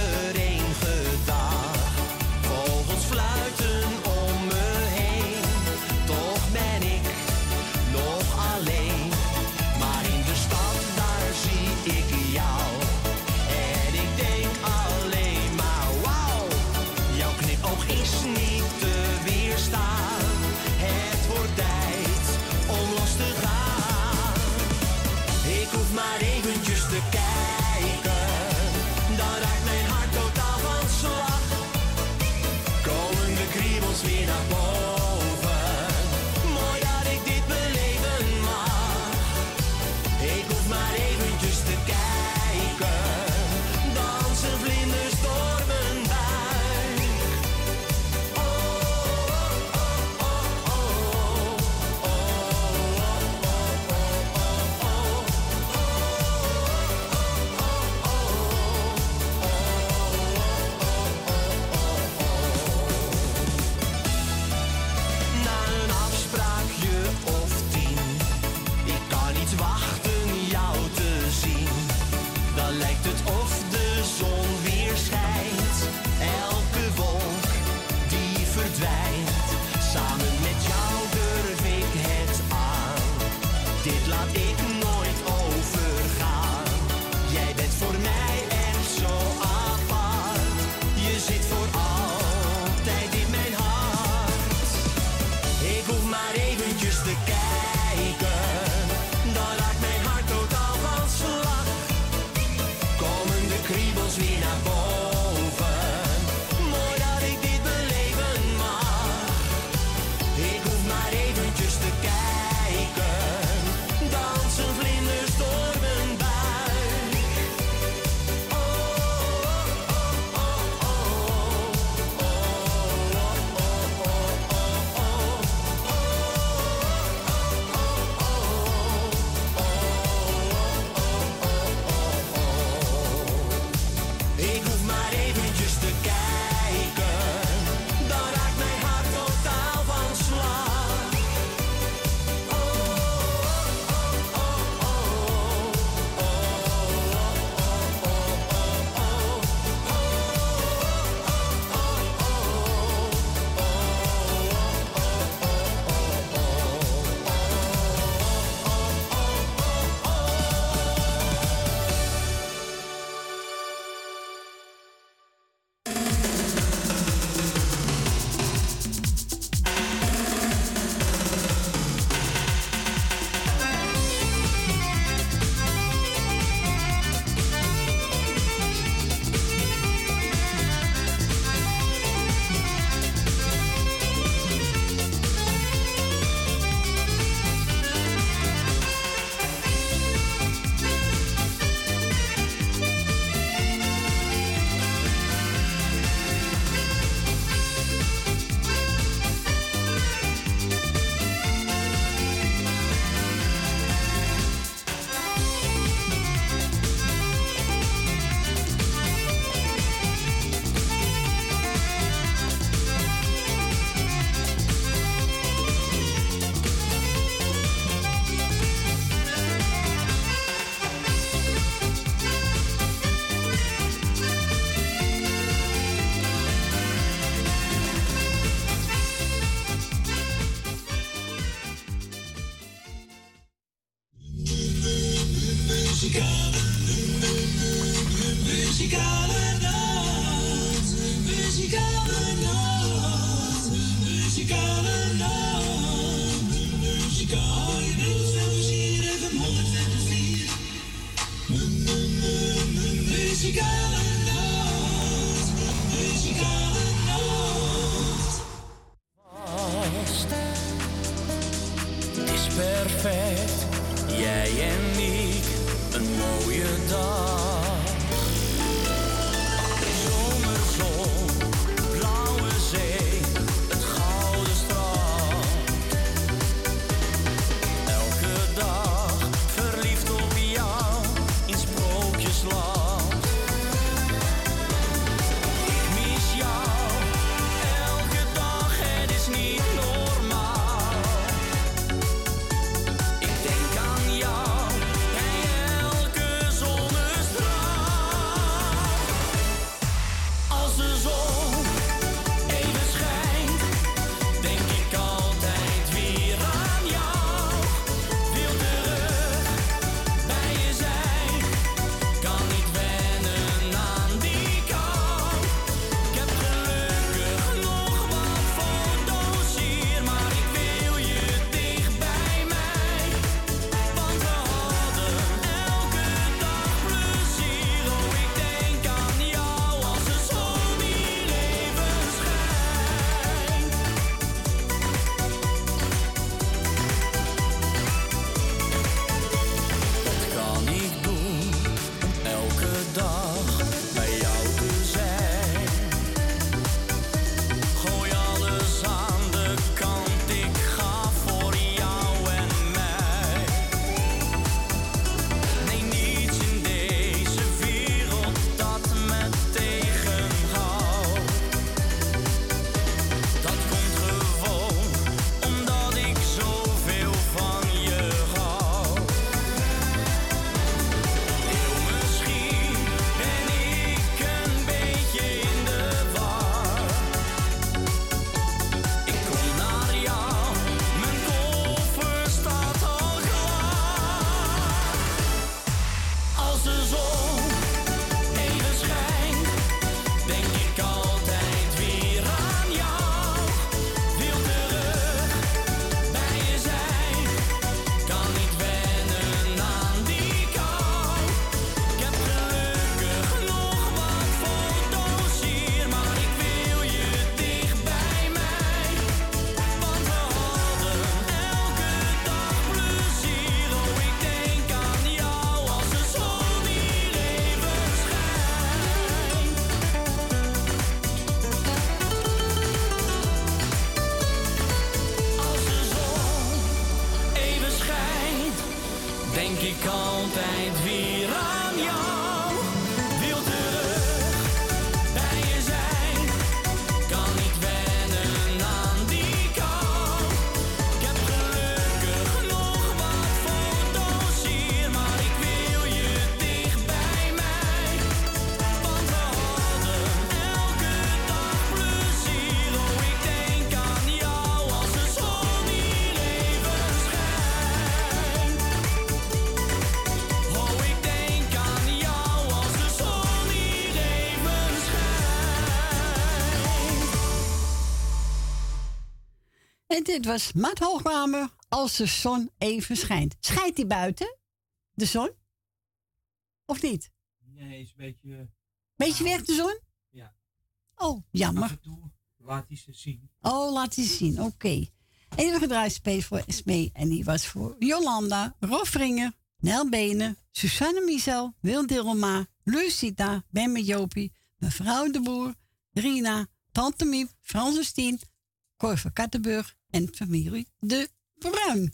dit was Maat Hoogkamer als de zon even schijnt. Schijnt die buiten? De zon? Of niet? Nee, is een beetje... Beetje weg de zon? Ja. Oh, jammer. Af en toe laat hij ze zien. Oh, laat die zien. Oké. En die gedraaid space voor Smee. En die was voor Jolanda, Rofringer, Nel Benen, Susanne Michel, Wil Dilma, Lucita, Ben met Jopie, mevrouw de Boer, Rina, Tante Miep, Frans Stien, Cor van Kattenburg en familie De Bruin.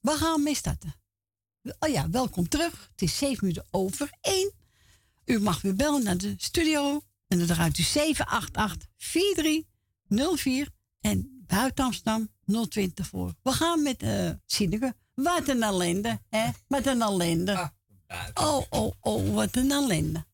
We gaan mee starten. Oh ja, welkom terug. Het is zeven minuten over één. U mag weer bellen naar de studio. En dan draait u 788 4304 en buiten Amsterdam 020 voor. We gaan met eh Sineke. Wat een ellende, hè? Wat een ellende. Oh, oh, oh, wat een ellende.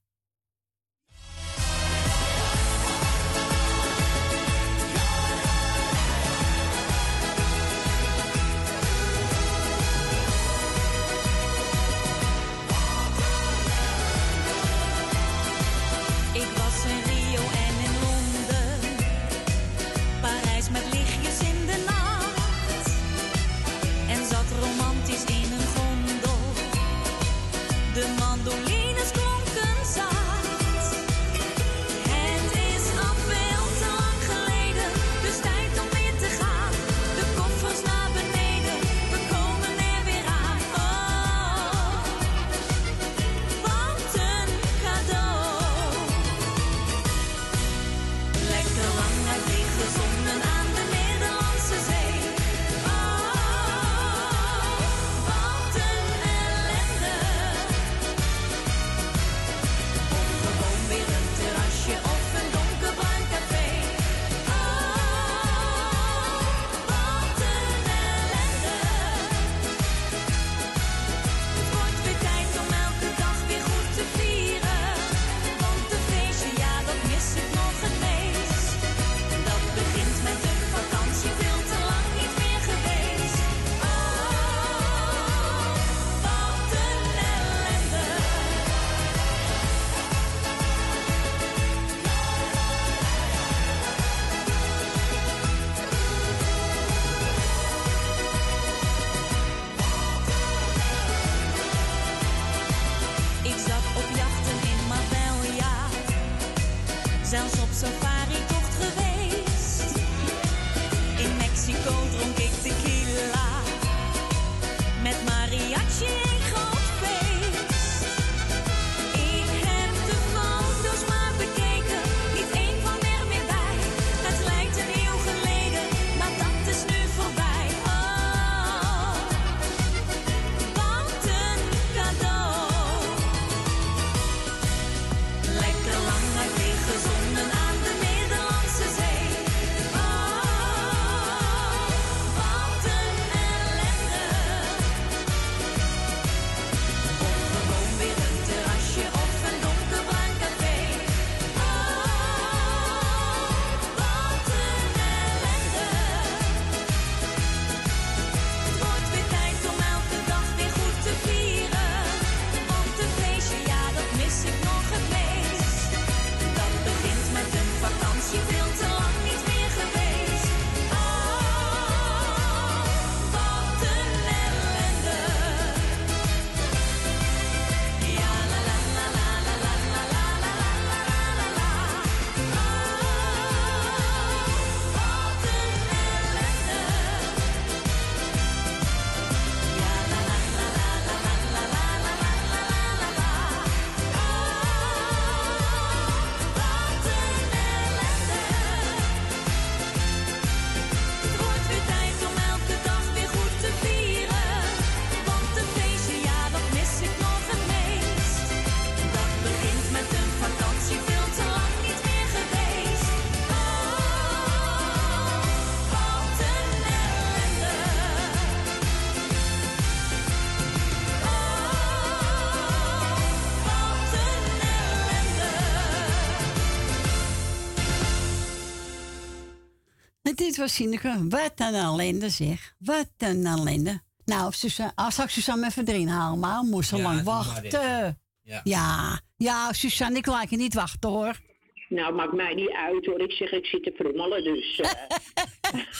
Dit was Sineke. Wat een ellende zeg. Wat een ellende. Nou, Suzanne, als ik Suzanne even erin halen, maar moest zo Ja, lang wachten. Ja. Ja. ja, Suzanne, ik laat je niet wachten hoor. Nou, maakt mij niet uit hoor. Ik zeg, ik zit te frummelen, dus... eh.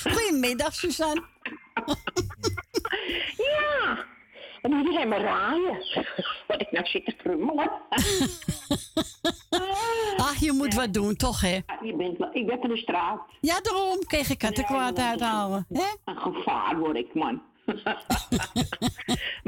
Goedemiddag, Suzanne. en moet je helemaal raaien. Wat ik nou zit te frummelen. Ach, je moet wat doen, toch, hè? Je bent, ik ben van de straat. Ja, daarom. Kreeg ik kattenkwaad uithalen. Hè? Een gevaar word ik, man.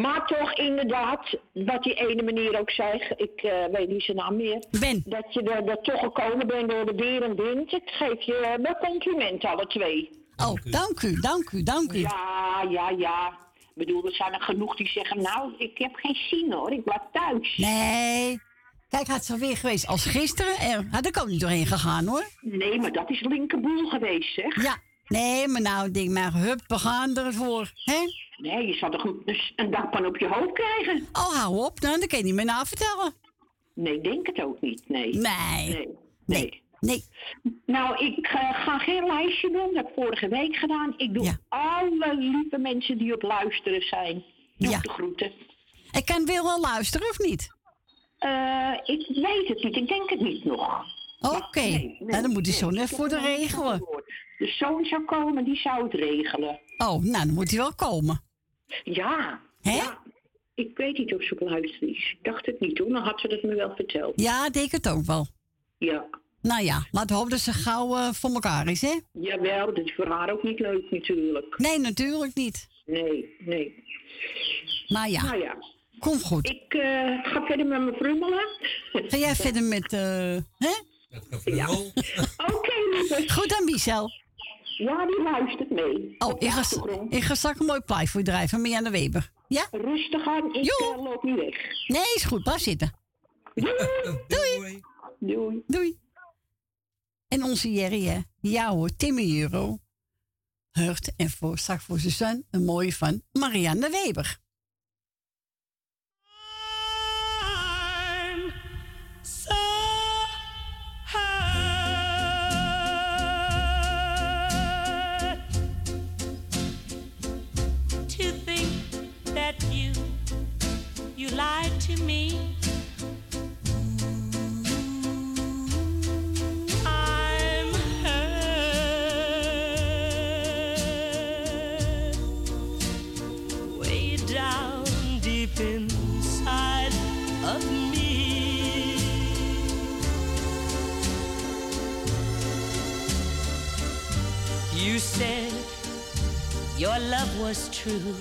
maar toch, inderdaad, wat die ene meneer ook zei, ik eh, weet niet zijn naam meer. Ben. Dat je er, er toch gekomen bent door de weer en wind. Ik geef je wel complimenten, alle twee. Oh, dank u, dank u, dank u. Ja, ja, ja. Ik bedoel, er zijn er genoeg die zeggen, nou, ik heb geen zin hoor, ik blijf thuis. Nee. Kijk, had ze weer geweest als gisteren. En had ik ook niet doorheen gegaan, hoor. Nee, maar dat is linkerboel geweest, zeg. Ja. Nee, maar nou, denk maar, hup, we gaan ervoor. Hè? Nee, je zou toch een, dus een dakpan op je hoofd krijgen? Oh, hou op, dan, dan kan je niet meer na vertellen. Nee, ik denk het ook niet, nee. Nee. Nee. Nee. nee. Nou, ik eh, ga geen lijstje doen. Dat heb ik vorige week gedaan. Ik doe alle lieve mensen die op luisteren zijn. Doe Ja. de groeten. Ik kan wel wel luisteren, of niet? Eh, ik weet het niet. Ik denk het niet nog. Oké. nou, dan moet hij zo net voor de regelen. De zoon zou komen, die zou het regelen. Oh, nou, dan moet hij wel komen. Ja. Hè? ja. Ik weet niet of ze op luisteren is. Ik dacht het niet hoor. Dan had ze dat me wel verteld. Ja, ik denk het ook wel. Ja. Nou ja, we hopen dat ze gauw eh, voor elkaar is, hè? Jawel, dat is voor haar ook niet leuk natuurlijk. Nee, natuurlijk niet. Nee, nee. Maar ja, Nou ja. kom goed. Ik eh, ga verder met mijn frummelen. Ga jij verder met, eh hè? Ja. Oké, lieverd. Goed dan, Michel. Ja, die luistert mee. Oh, ik ga, ik ga straks een mooi plaatje voor je draaien van Marianne Weber. Ja? Rustig aan, ik eh, loop niet weg. Nee, is goed. Blijf zitten. Doei. Doei. Doei. En onze Jerry, hè? Ja hoor, Timmy. Hurt en voor, straks voor Suzanne een mooie van Marianne Weber. Your love was true,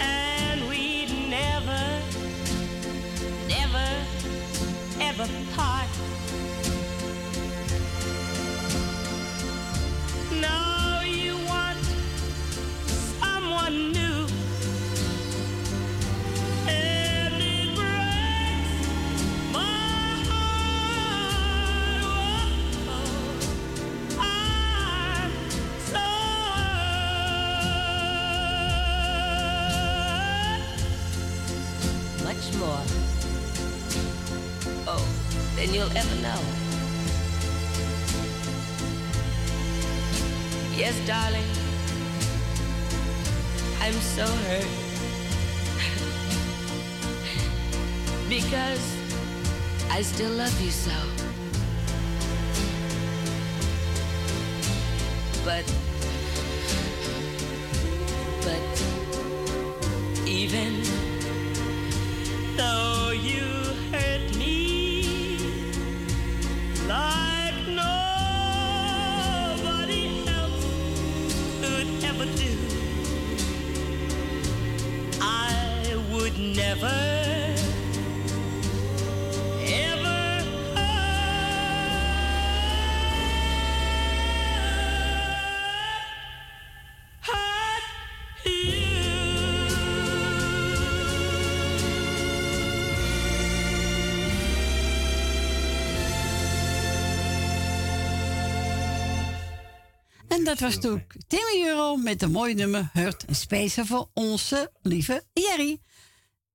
and we'd never, never, ever part. More. Oh, than you'll ever know. Yes, darling. I'm so hurt. because I still love you so. But, dat was toen Timmy Euro met een mooi nummer Hurt en Special voor onze lieve Jerry.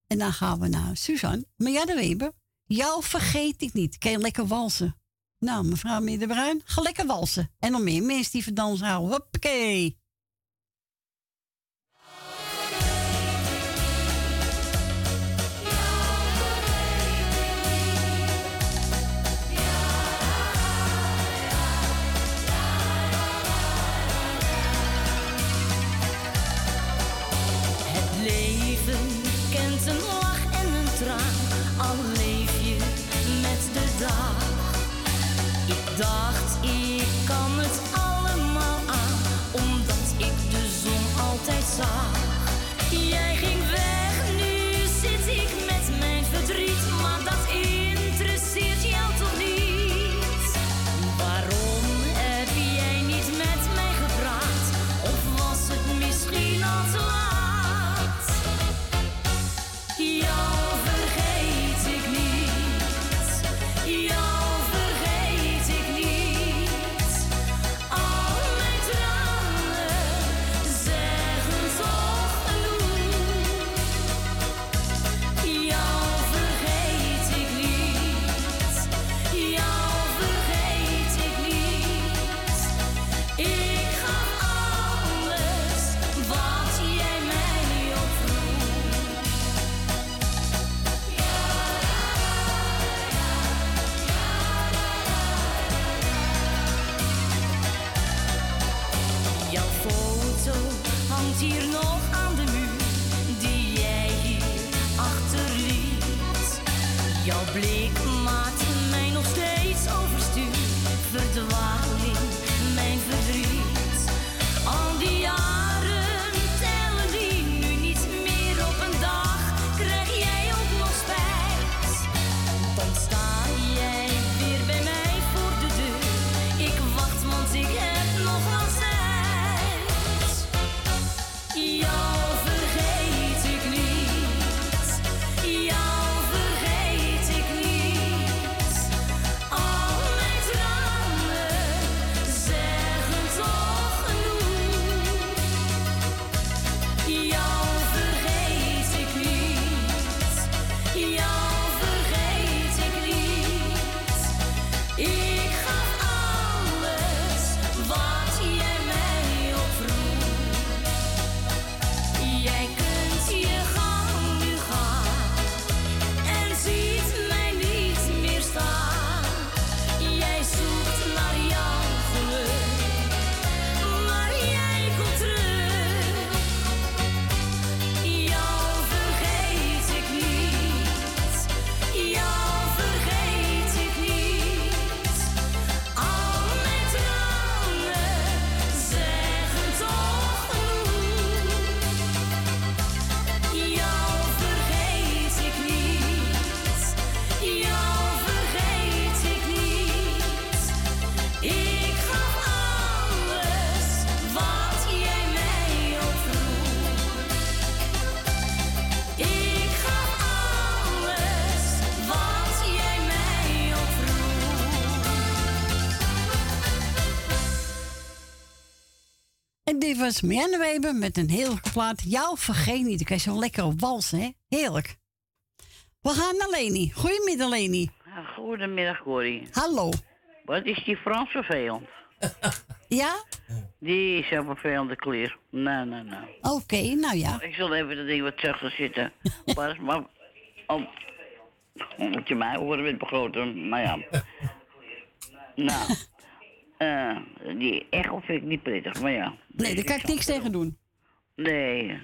En dan gaan we naar Suzanne. Marianne Weber, jou vergeet ik niet. Kan je lekker walsen? Nou, mevrouw Middenbruin, ga lekker walsen. En nog meer mensen die van dansen houden. Hoppakee. En dit was Marianne Weber met een heel plaat. Jou vergeet niet. Ik heb zo'n lekkere wals, hè? Heerlijk. We gaan naar Leni. Goedemiddag, Leni. Goedemiddag, Corrie. Hallo. Wat is die Frans vervelend? Ja? Die is een vervelende klier. Nee, nee, nee. Oké, nou ja. Ik zal even dat ding wat zachter zitten. maar maar... Om, moet je mij horen met begroten, maar ja. nou, eh, die echo vind ik niet prettig, maar ja. Nee, daar kan ik niks tegen doen. Nee.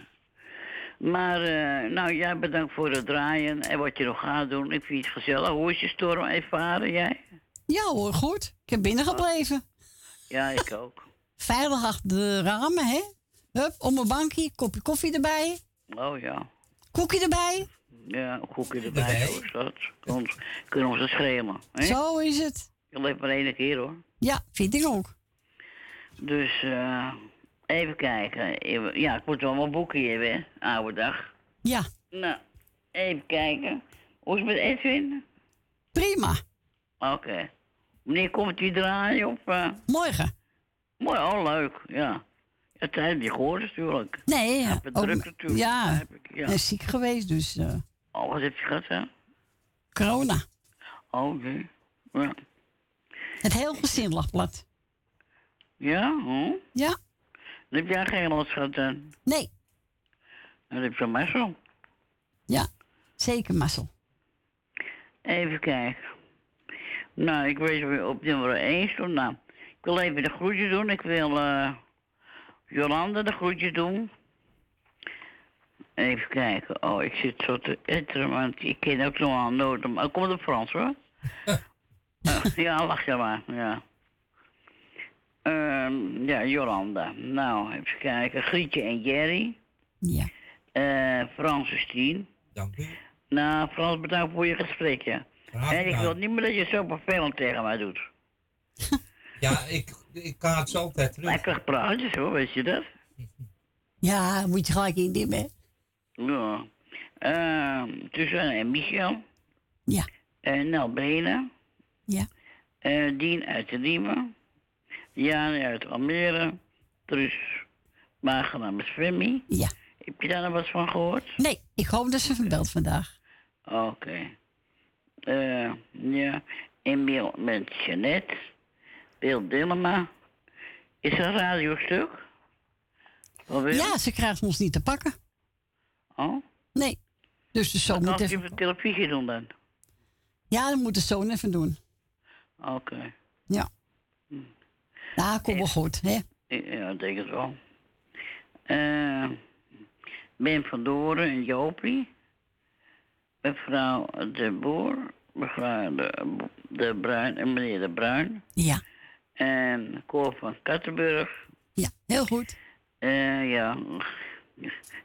Maar, eh, nou, jij bedankt voor het draaien en wat je nog gaat doen. Ik vind het gezellig. Hoe is je storm ervaren, jij? Ja hoor, goed. Ik heb binnengebleven. Ja, ik ook. Veilig achter de ramen, hè? Hup, om een bankje, kopje koffie erbij, Oh ja. koekje erbij. Ja, een koekje erbij, zo is dat. Ons, kunnen we ze schreeuwen. Hè? Zo is het. Je leeft maar één keer hoor. Ja, vind ik ook. Dus, eh, even kijken. Ja, ik moet wel mijn boekje hebben, hè? Oude dag. Ja. Nou, even kijken. Hoe is het met Edwin? Prima. Oké. Wanneer komt hij draaien? Of, eh? Morgen. Mooi, oh leuk, ja. Ja, tijd je gehoord natuurlijk. Nee, Ja, ik ben druk natuurlijk. ja. Heb ik, ja. Is ziek geweest, dus eh, Oh, wat heb je gehad, hè? corona. Oh, oké. Ja. Het hele gezin lag plat. Ja? Hm? Ja. Dan heb jij geen last gehad, dan? Nee. Dan heb je zo. Ja, zeker Marcel. Even kijken. Nou, ik weet weer op nummer 1 stond. Nou, ik wil even de groetje doen. Ik wil eh Jolanda de groetje doen. Even kijken. Oh, ik zit zo te etteren, want ik ken ook nog wel noten. Maar komt op Frans hoor. Ja, wacht je maar, ja. Ehm, ja, Jolanda. Nou, even kijken. Grietje en Jerry. Ja. Eh Frans en Stien. Dank u. Nou, Frans, bedankt voor je gesprekje. Graag En ik wil niet meer dat je zo vervelend tegen mij doet. Ja, ik, ik kan het zo altijd terug. Lekker praatjes hoor, weet je dat? Ja, moet je gelijk in dimmen. Ja. Ehm tussen en Michel. Ja. En Nel Benen. Ja. Eh, Dien uit de Diemen. Jan uit Almere. Truus Wagenaar met Femi. Ja. Heb je daar nog wat van gehoord? Nee, ik hoop dat ze verbelt vandaag. Oké. Eh, ja. Emiel met Jeannette. Wil Dillema. Is er een radiostuk? Ja, ze krijgt ons niet te pakken. Oh? Nee. Dus de zoon Dan moet even... televisie doen dan. Ja, dat moet de zoon even doen. Oké. Ja. Nou, komt wel goed, hè? Ja, ik denk het wel. Eh ben van Doren en Jopie. Mevrouw de Boer. Mevrouw de, de Bruin en meneer de Bruin. Ja. En Cor van Kattenburg. Ja, heel goed. Eh ja.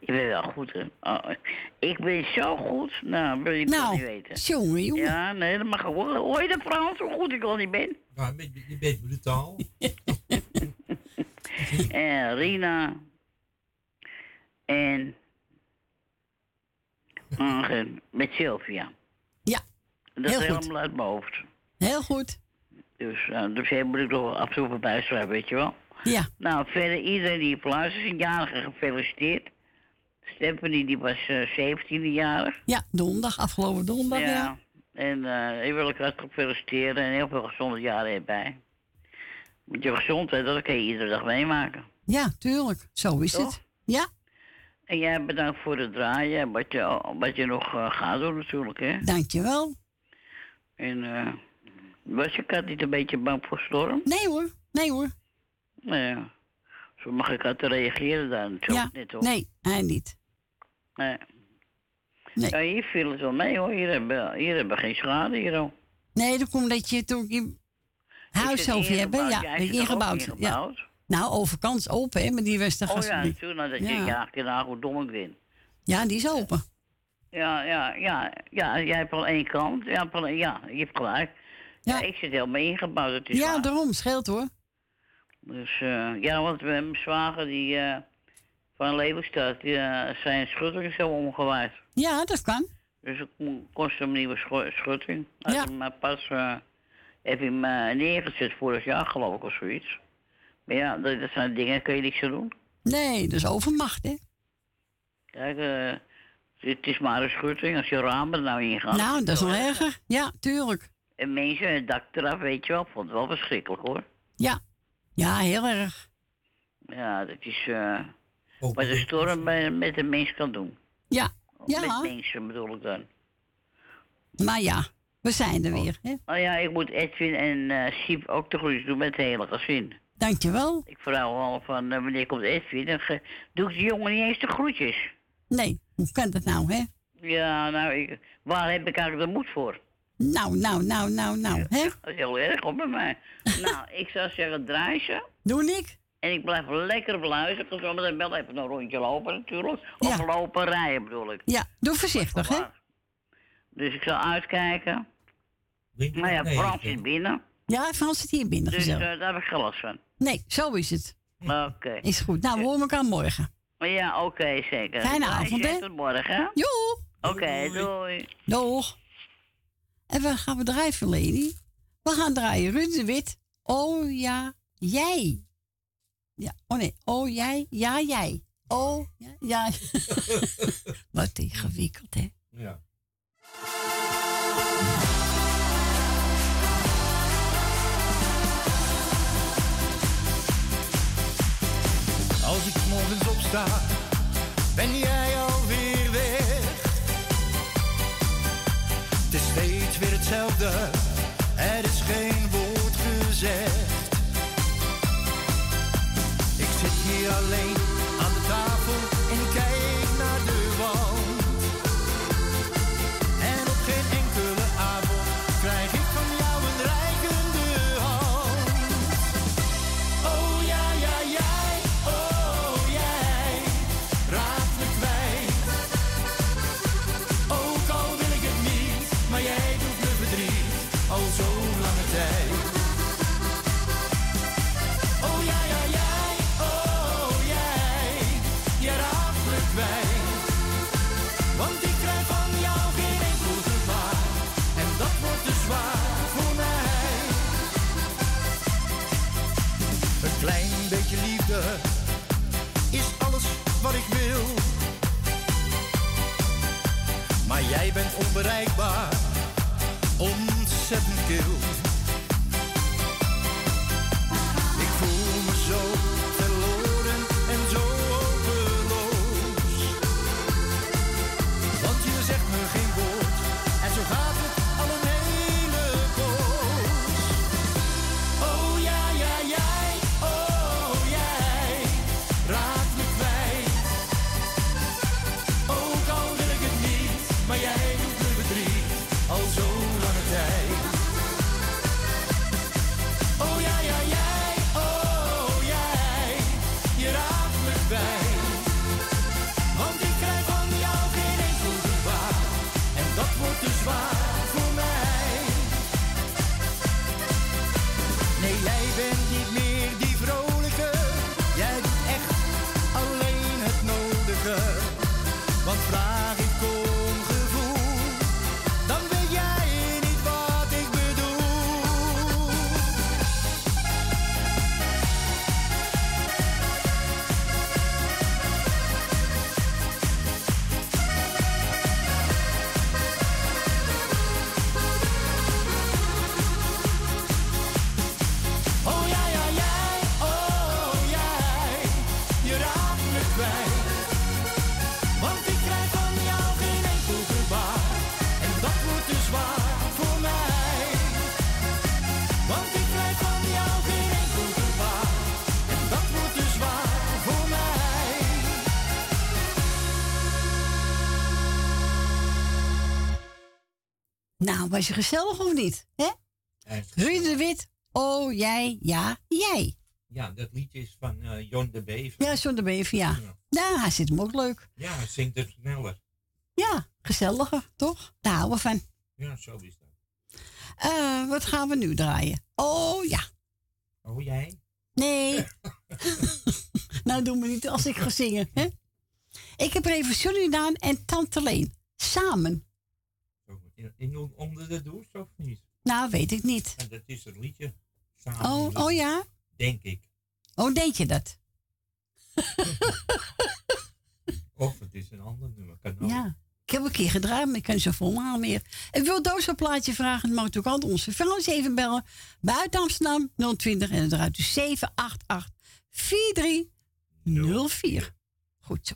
Je bent wel goed, hè? Oh, ik ben zo goed. Nou, wil je het Nou, niet weten. jongen, jongen. Ja, nee, dat mag gewoon. Hoor je de Frans, hoe goed ik al niet ben? Ja, je bent- je bent brutaal. En Rina. En. Angel met Sylvia. Ja. Dat heel is goed. helemaal uit mijn hoofd. Heel goed. Dus, uh, dus moet ik nog wel af en toe voorbij schrijven, weet je wel. Ja. Nou, verder iedereen die op luistert, is een jarige gefeliciteerd. Stephanie, die was uh, 17 jarig. Ja, donderdag, afgelopen donderdag, ja. En uh, ik wil ik hartelijk feliciteren en heel veel gezonde jaren erbij. Met je gezondheid, dat kan je iedere dag meemaken. Ja, tuurlijk. Zo is Toch? het. Ja, En jij bedankt voor het draaien en wat je, wat je nog uh, gaat doen natuurlijk, hè. dankjewel. En uh, was je kat niet een beetje bang voor storm? Nee hoor, nee hoor. Nee. Zo mag ik uit te reageren daar natuurlijk Ja, niet, hoor. nee, hij niet. Nee. Ja, hier viel het wel mee hoor. Hier hebben, hier hebben we geen schade hier hoor. Nee, dat komt dat je toen je huis over hebt, ja, dat je er ingebouwd. Ja. ingebouwd? Nou, overkant is open, hè, maar die was de Oh ja, natuurlijk. Nou, dat Ja. je ja, ja, hoe dom ik ben. Ja, die is open. Ja, ja, ja, ja, jij hebt al één kant. Ja, al- ja je hebt gelijk. Ja. ik zit helemaal ingebouwd. Ja, waar. daarom, scheelt hoor. Dus eh, ja, want we, mijn zwager die eh, van Leeuwenstad, die eh, zijn schutting zo omgewaaid. Ja, dat kan. Dus mo- kost hem een nieuwe schu- schutting. Ja. hem maar pas heeft hem, neergezet vorig jaar geloof ik of zoiets. Maar ja, dat, dat zijn dingen, kun je niks aan doen. Nee, dat is overmacht, hè? Kijk, eh, het is maar een schutting als je ramen er nou in gaan. Nou, dat is nog erger. Ja, tuurlijk. En mensen, het dak eraf, weet je wel, vond het wel verschrikkelijk hoor. Ja. Ja, heel erg. Ja, dat is eh wat de storm bij- met een mens kan doen. Ja. Ja. Met mensen bedoel ik dan. Maar ja, we zijn er weer, hè? Oh ja, ik moet Edwin en eh Siep ook de groetjes doen met het hele gezin. Dankjewel. Ik vraag al van eh, wanneer komt Edwin? Dan ge- doe ik die jongen niet eens de groetjes. Nee, hoe kan dat nou, hè? Ja, nou, ik, waar heb ik eigenlijk de moed voor? Nou, nou, nou, nou, nou, hè? Dat is heel erg op bij mij. nou, ik zou zeggen, draai ze. Doe ik. En ik blijf lekker beluisteren. Ik ga zo meteen wel even een rondje lopen natuurlijk. Of lopen rijden bedoel ik. Ja, doe voorzichtig, hè? Dus ik zal uitkijken. Maar ja, nee, Frans is binnen. Ja, Frans zit hier binnen, Dus gezellig. eh, daar heb ik geen last van. Nee, zo is het. Oké. Is goed. Nou, we horen elkaar morgen. Maar ja, oké, zeker. Fijne avond, hè? Tot morgen? Joe. Oké, doei. Doeg. En wat gaan we draaien, Lady? We gaan draaien Ruud de Wit. Oh ja, jij. Ja, oh nee. Oh jij, ja jij. Oh ja, ja. wat ingewikkeld, hè? Ja. Als ik morgens opsta, ben jij alweer hetzelfde, er is geen woord gezegd. Ik zit hier alleen Nou, was je gezellig of niet? Hè? Ruud de Wit, oh jij, ja, jij. Ja, dat liedje is van eh Jon de Bever. Ja, John de Bever, ja. Ja, hij zit hem ook leuk. Ja, hij zingt het sneller. Ja, gezelliger, toch? Daar houden we van. Ja, zo is dat. Eh, wat gaan we nu draaien? Oh ja. Oh, jij? Nee. nou, doe me niet als ik ga zingen. Hè? Ik heb er even Surinaan en Tante Leen. Samen. In, onder de douche of niet? Nou, weet ik niet. En dat is het liedje. Samen Oh, liedje, oh ja? Denk ik. Oh, denk je dat? Of het is een ander nummer. Kan ook. Ja. Ik heb een keer gedraaid, maar ik kan zo volmaal meer. Ik wil Doos een plaatje vragen. Dan mag u ook aan onze vrouwen even bellen. Buiten Amsterdam 020 en het eruit dus 788 4304. Goed zo.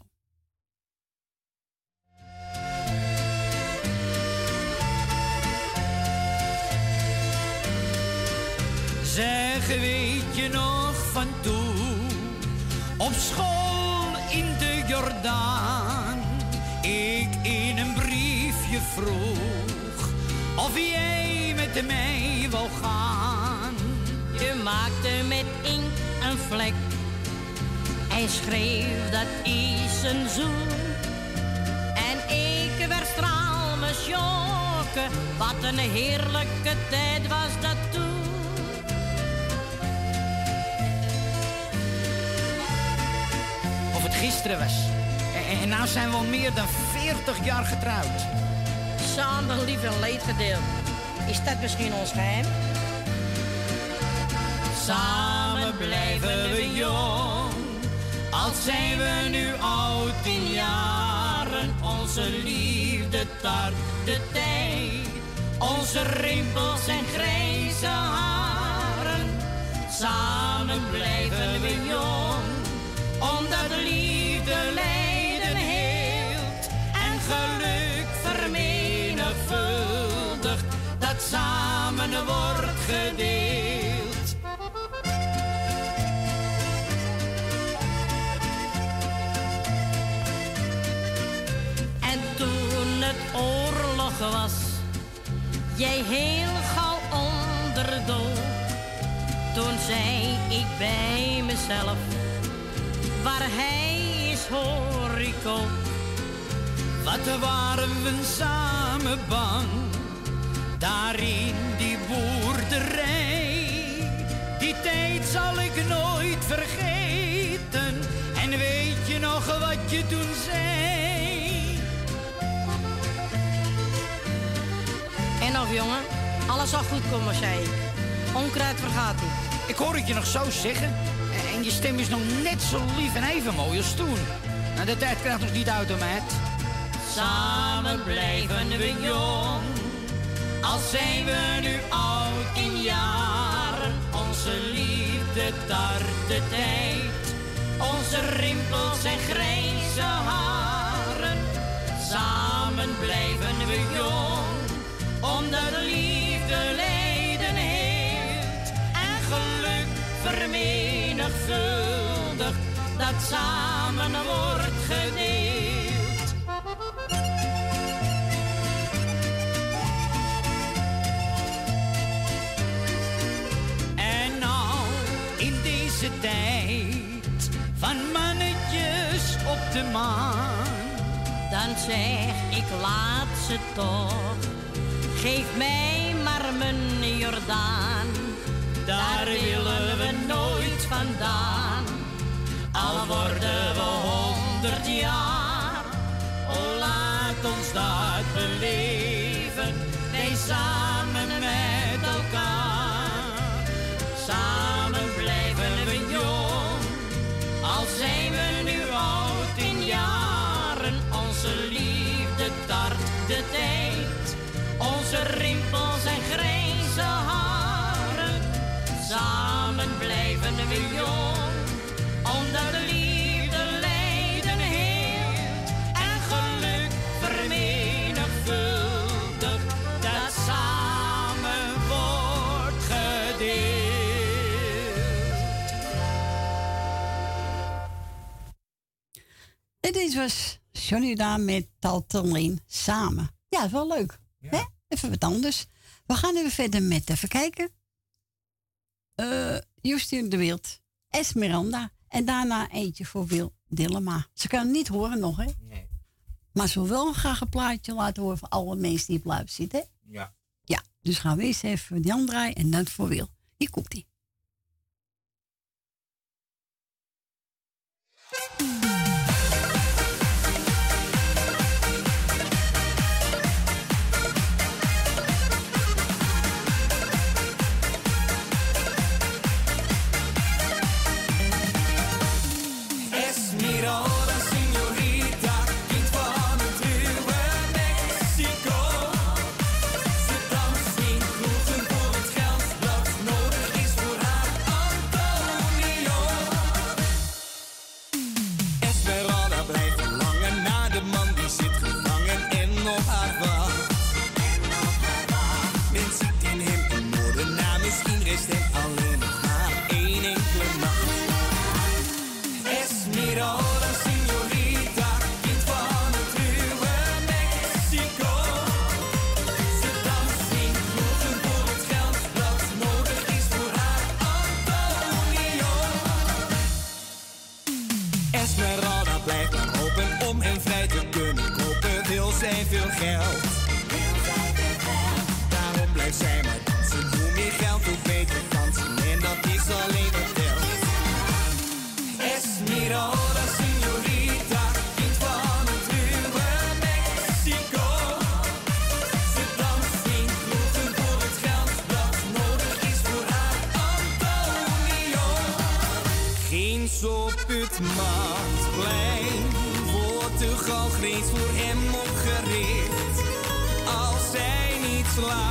Zeg, weet je nog van toen? Op school in de Jordaan. Ik in een briefje vroeg of jij met mij wil gaan. Je maakte met inkt een vlek en schreef dat is een zoen. En ik werd straal me wat een heerlijke tijd was dat toen. Gisteren was. En, en nou zijn we al meer dan 40 jaar getrouwd. Samen lief en leed gedeeld. Is dat misschien ons geheim? Samen blijven we jong, al zijn we nu oud in jaren. Onze liefde tart de tijd, onze rimpels en grijze haren. Samen blijven gedeeld. En toen het oorlog was, jij heel gauw onderdood. Toen zei ik bij mezelf, waar hij is hoor ik. Wat waren we samen bang, daar die tijd zal ik nooit vergeten. En weet je nog wat je toen zei? En of jongen, alles zal goed komen, als jij Onkruid vergaat niet. Ik hoor het je nog zo zeggen. En je stem is nog net zo lief en even mooi als toen. Nou, de tijd krijgt ons niet uit om het. Samen blijven we jong al zijn we nu oud in jaren. Onze liefde tart de tijd, onze rimpels en grijze haren. Samen blijven we jong, omdat liefde lijden heeft. En geluk vermenigvuldigd, dat samen wordt gedeeld. Tijd van mannetjes op de maan. Dan zeg ik laat ze toch, geef mij maar mijn Jordaan. Daar willen we nooit vandaan, al worden we honderd jaar. Oh, laat ons dat beleven, wij samen met elkaar. De tijd, onze rimpels en grijze haren. Samen blijven we jong, de liefde lijden heeft. En geluk vermenigvuldigd, dat samen wordt gedeeld. Dit was Johnny Daan met Taltelin samen. Ja, is wel leuk. Hè? Even wat anders. We gaan even verder met, even kijken. Eh Justine de Wild, Esmeralda. En daarna eentje voor Wil Dillema. Ze kan het niet horen nog, hè? Nee. Maar ze wil wel graag een plaatje laten horen voor alle mensen die op luid zitten, hè? Ja. Ja, dus gaan we eens even Jan draaien en dan voor Wil. Hier komt veel geld. Zij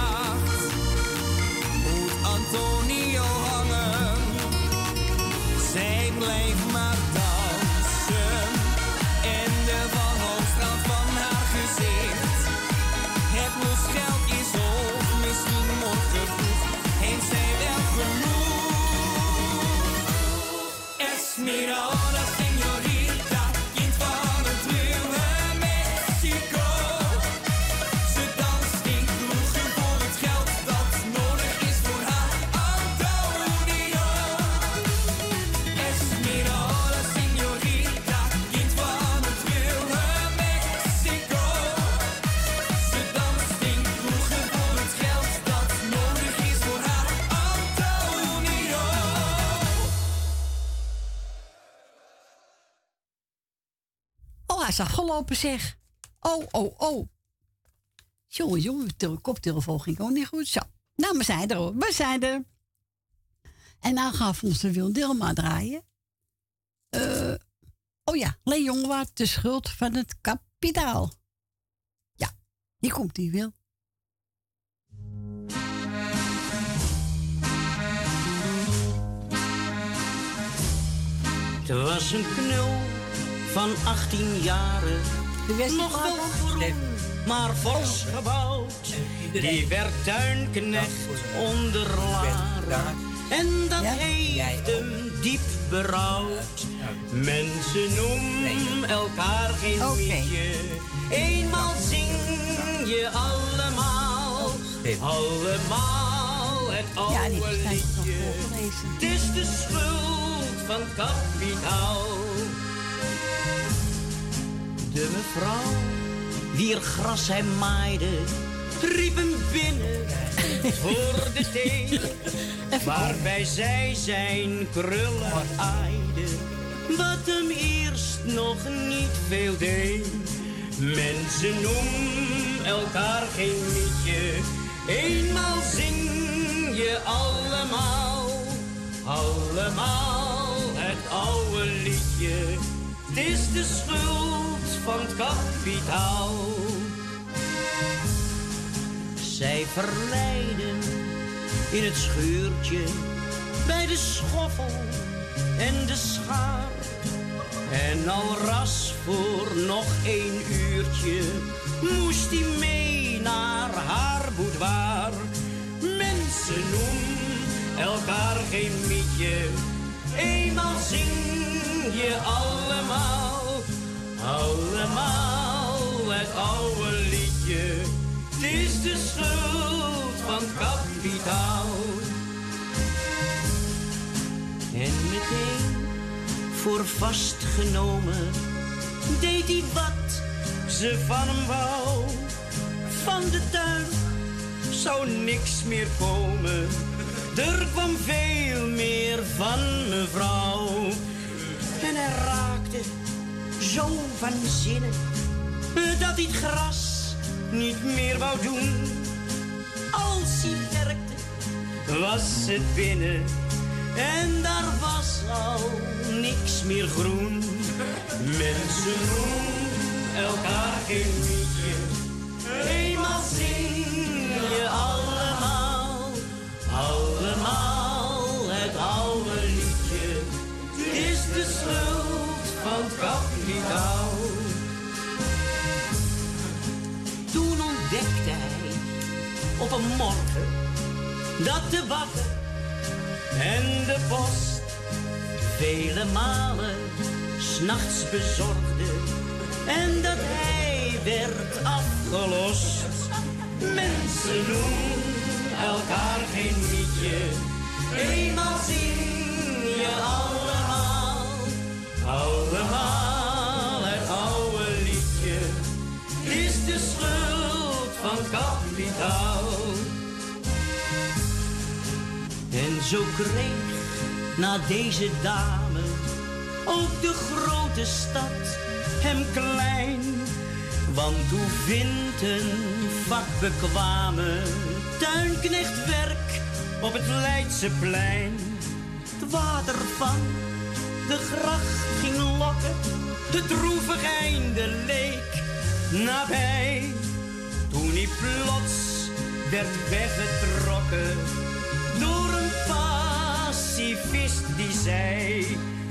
afgelopen, zeg. Oh, oh, oh. Jongen, jongen, de koptelefoon ging ook niet goed. Zo. Nou, we zijn er. We zijn er. En nou gaan we onze Wil Dilma draaien. Eh, oh ja, Leen Jongewaard, de schuld van het kapitaal. Ja, hier komt die Wil. Het was een knul van 18 jaren. Nog wel groen, maar fors gebouwd. Die werd tuinknecht onder Laren. En dat heeft hem diep berouwd. Mensen noemen elkaar geen mietje. Eenmaal zing je allemaal. Allemaal het oude liedje. Het is de schuld van kapitaal. De mevrouw, wier gras hij maaide, riep hem binnen voor de thee. Waarbij zij zijn krullen aaide, wat hem eerst nog niet veel deed. Mensen noemen elkaar geen liedje, eenmaal zing je allemaal, allemaal het oude liedje. Is de schuld van het kapitaal. Zij verleiden in het schuurtje bij de schoffel en de schaar. En al ras voor nog één uurtje moest hij mee naar haar boudoir. Mensen noemen elkaar geen mietje, eenmaal zing je allemaal, allemaal het oude liedje. Het is de schuld van kapitaal. En meteen voor vastgenomen deed hij wat ze van hem wou. Van de tuin zou niks meer komen. Er kwam veel meer van mevrouw. En hij raakte zo van zinnen dat hij het gras niet meer wou doen. Als hij werkte, was het binnen en daar was al niks meer groen. Mensen noemen elkaar geen liedje, eenmaal zing je allemaal, allemaal het oude liedje. Is de schuld van het kapitaal. Toen ontdekte hij op een morgen dat de bakker en de post vele malen s'nachts bezorgde en dat hij werd afgelost. Mensen noemen elkaar geen liedje, eenmaal zing je allemaal, allemaal het oude liedje. Is de schuld van kapitaal. En zo kreeg na deze dame ook de grote stad hem klein. Want hoe vindt een vakbekwame tuinknecht werk op het Leidseplein? Het water van de gracht ging lokken, de droevig einde leek nabij. Toen hij plots werd weggetrokken door een pacifist die zei: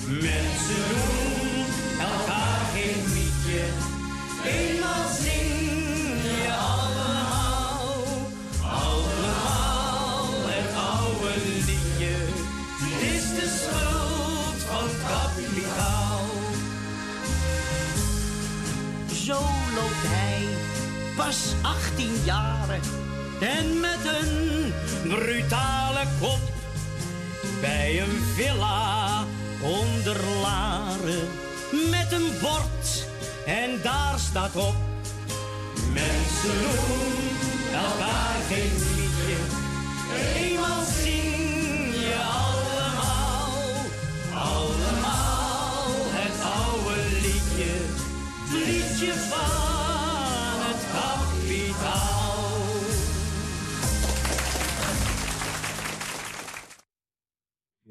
Mensen doen elkaar geen mietje, eenmaal zing je allemaal, allemaal het oude liedje. Is de schuld van kapitaal. Zo loopt hij, pas 18 jaren en met een brutale kop bij een villa onder Laren met een bord en daar staat op mensen noemen elkaar geen liedje. Eenmaal zing je allemaal allemaal het oude liedje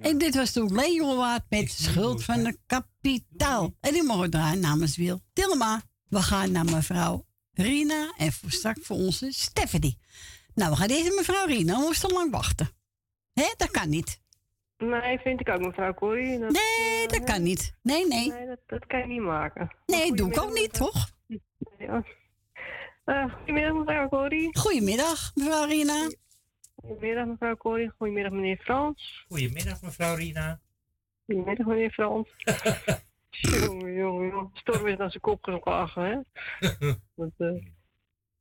En dit was toen Leeuwenwaard met Schuld van de Kapitaal. En die mogen draaien namens Wil Tilma. We gaan naar mevrouw Rina en voor straks voor onze Stephanie. Nou, we gaan deze mevrouw Rina. We moesten lang wachten. Hé, dat kan niet. Nee, vind ik ook, mevrouw Corrie. Dat, Nee, eh, dat kan niet. Nee, nee. Nee, dat, dat kan je niet maken. Nee, doe ik ook niet, toch? Ja. Eh, goedemiddag, mevrouw Corrie. Goedemiddag, mevrouw Rina. Goedemiddag, mevrouw Corrie. Goedemiddag, meneer Frans. Goedemiddag, mevrouw Rina. Goedemiddag, meneer Frans. jongen, jongen, jongen. Storm is naar zijn kop geslagen, hè? Dat, eh,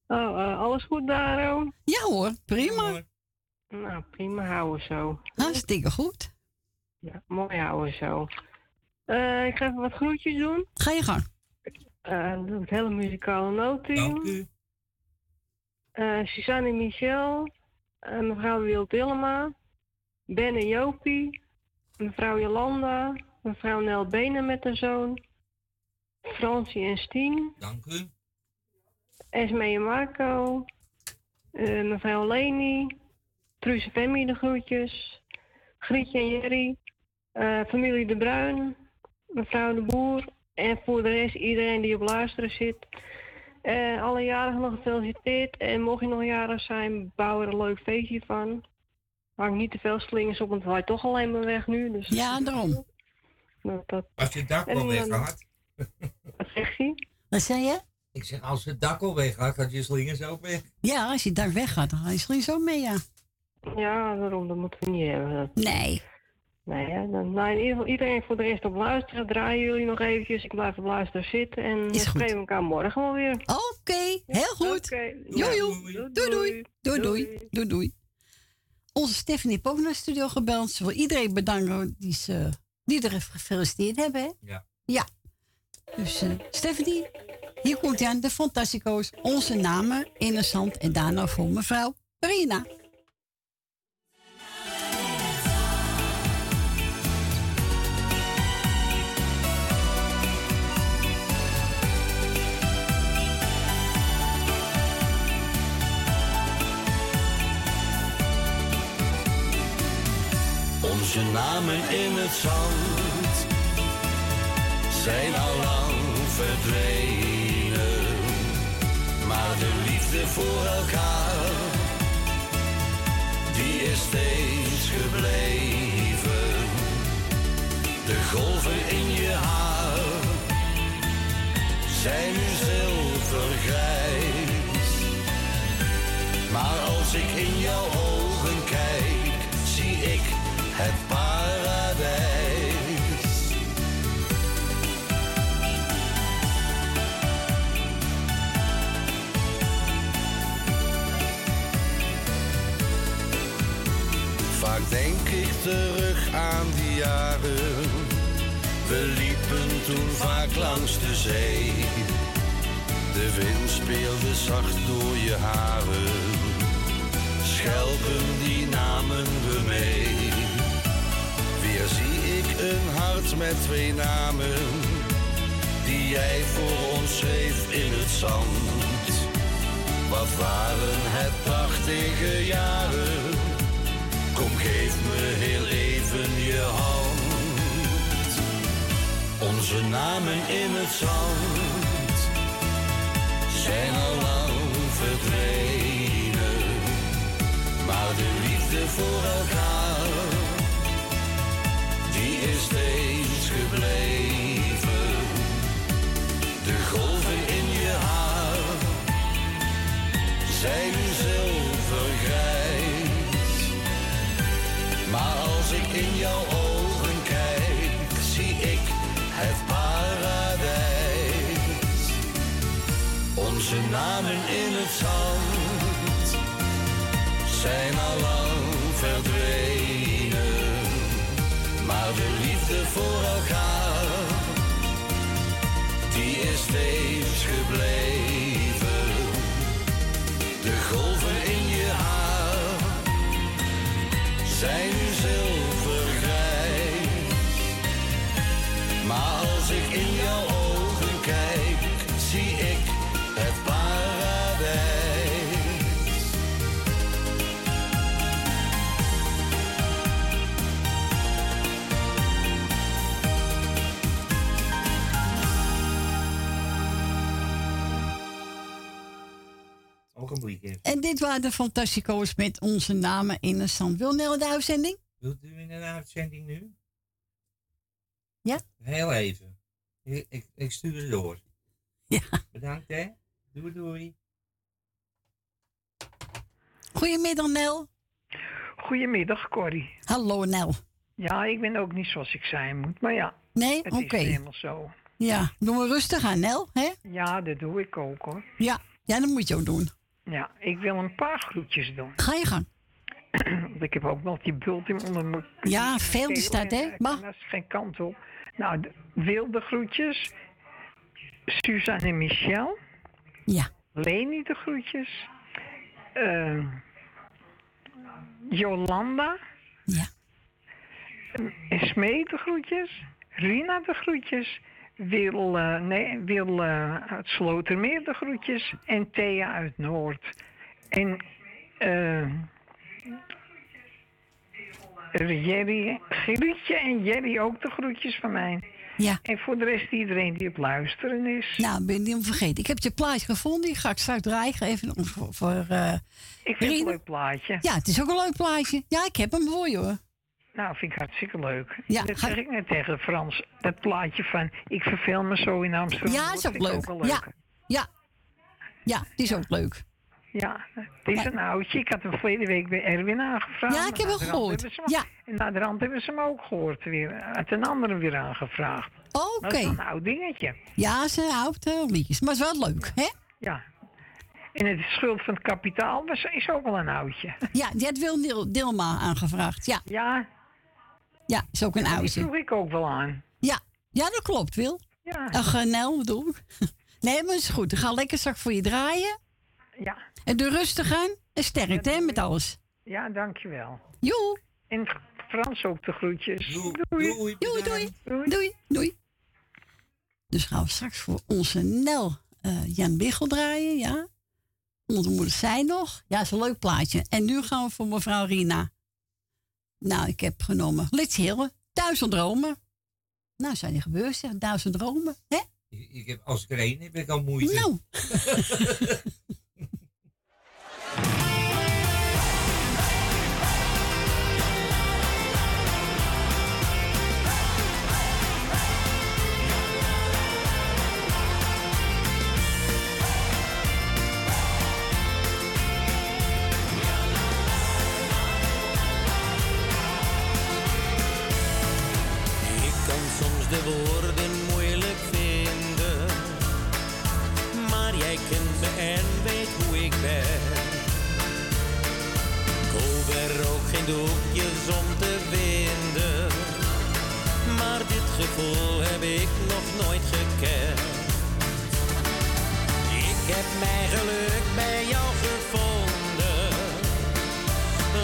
Oh, eh, alles goed, Daro? Ja hoor, prima. Nou, prima, houden zo. Hartstikke goed. Ja, mooi houden zo. Eh, ik ga even wat groetjes doen. Ga je gang. Eh, doe het hele muzikale noten. Dank u. Eh, Suzanne en Michel, mevrouw Wil Tillema, Ben en Jopie, mevrouw Jolanda, mevrouw Nel Benen met haar zoon, Francie en Stien, Dank u. Esme en Marco, eh, mevrouw Leni, Truus en Femi de groetjes, Grietje en Jerry, eh, familie De Bruin, mevrouw De Boer en voor de rest iedereen die op luisteren zit. Eh, alle jarigen nog gefeliciteerd en mocht je nog jarig zijn, bouw er een leuk feestje van. Hang niet te veel slingers op, want het waait toch alleen maar weg nu. Dus Ja, daarom. Nou, dat... Als je dak al weg had. Wat zegt hij? Wat zei je? Ik zeg, als het dak al weg had, had je slingers ook weg. Ja, als je daar weggaat, dan ga je misschien zo mee, ja. Ja, daarom, dat moeten we niet hebben. Nee. Nee, hè, dan, nou, in ieder geval iedereen voor de rest op luisteren. Draaien jullie nog eventjes. Ik blijf op luisteren zitten. En we spreken elkaar morgen wel weer. Oké, heel goed. Joe, Ja, joe. Doei, doei. Doei, doei. Doei, doei. Onze Stephanie heeft ook naar de studio gebeld. Ze wil iedereen bedanken die, ze, die er gefeliciteerd hebben. Hè? Ja. Ja. Dus eh, Stephanie, hier komt hij aan. De Fantastico's. Onze namen in de zand. En daarna voor mevrouw Rina. Onze namen in het zand zijn al lang verdwenen. Maar de liefde voor elkaar, die is steeds gebleven. De golven in je haar zijn nu zilvergrijs. Maar als ik in jouw ogen het paradijs. Vaak denk ik terug aan die jaren. We liepen toen vaak langs de zee. De wind speelde zacht door je haren. Schelpen die namen we mee. Weer zie ik een hart met twee namen. Die jij voor ons schreef in het zand. Wat waren het prachtige jaren. Kom geef me heel even je hand. Onze namen in het zand zijn al lang verdwenen. Maar de liefde voor elkaar, steeds gebleven. De golven in je haar zijn zilvergrijs. Maar als ik in jouw ogen kijk, zie ik het paradijs. Onze namen in het zand zijn al lang verdwenen. Maar de steeds gebleven. De golven in je haar zijn dit waren de Fantastico's met onze namen in een stand. Wil Nel de uitzending? Wilt u in een uitzending nu? Ja? Heel even. Ik, ik, ik stuur het door. Ja. Bedankt hè. Doei doei. Goedemiddag Nel. Goedemiddag, Corrie. Hallo Nel. Ja, ik ben ook niet zoals ik zijn moet, maar ja. Nee? Het Oké. is helemaal zo. Ja, doen we rustig aan Nel, hè? Ja, dat doe ik ook hoor. Ja, ja dat moet je ook doen. Ja, ik wil een paar groetjes doen. Ga je gang. Want ik heb ook nog die bult in onder mijn... Ja, veel is dat, hè? Maar... Dat is geen kant op. Nou, de wilde groetjes. Suzanne en Michel. Ja. Leni de groetjes. Eh, Jolanda. Ja. Smee de groetjes. Rina de groetjes. Wil, eh, nee, Wil eh, uit Slotermeer de groetjes. En Thea uit Noord. En eh Jerry, Grietje en Jerry ook de groetjes van mij. Ja. En voor de rest iedereen die op luisteren is. Nou, ben je niet om vergeten. Ik heb je plaatje gevonden. Die ga ik straks draaien. Even voor... voor Ik vind het een leuk plaatje. Ja, het is ook een leuk plaatje. Ja, ik heb hem voor je hoor. Nou, vind ik hartstikke leuk. Ja, dat ga- zeg ik net tegen Frans. Dat plaatje van ik verveel me zo in Amsterdam. Ja, is ook vind ik leuk. Ja, ja. Ja, die is ook leuk. Ja, het is een oudje. Ik had hem verleden week bij Erwin aangevraagd. Ja, ik heb naderhand gehoord. hem- Ja. En na de rand hebben ze hem ook gehoord weer. Uit een andere weer aangevraagd. Oké. Dat is wel een oud dingetje. Ja, ze houdt uh, liedjes. Maar het is wel leuk, hè? Ja. En het schuld van het kapitaal was, is ook wel een oudje. Ja, die had Wil Dil- Dilma aangevraagd. Ja. Ja. Ja, is ook een Die oudje. vroeg ik ook wel aan. Ja, ja dat klopt, Wil. Ja. Ach, Nel, bedoel ik. Nee, maar het is goed. Ik ga lekker straks voor je draaien. Ja. En doe rustig aan. En sterkte, hè, met alles. Ja, dankjewel. Joe. En Frans ook de groetjes. Doei. Doei, doei. Doei, doei. Dus gaan we straks voor onze Nel eh, Jan Biggel draaien, ja. Onze moeder zei nog. Ja, is een leuk plaatje. En nu gaan we voor mevrouw Rina. Nou, ik heb genomen Lits Hillen, Duizend Dromen. Nou, zijn die gebeurd, zeg. Duizend Dromen, hè? Ik, ik heb, als ik er één heb, heb ik al moeite. Nou. doekjes om te winden, maar dit gevoel heb ik nog nooit gekend. Ik heb mijn geluk bij jou gevonden.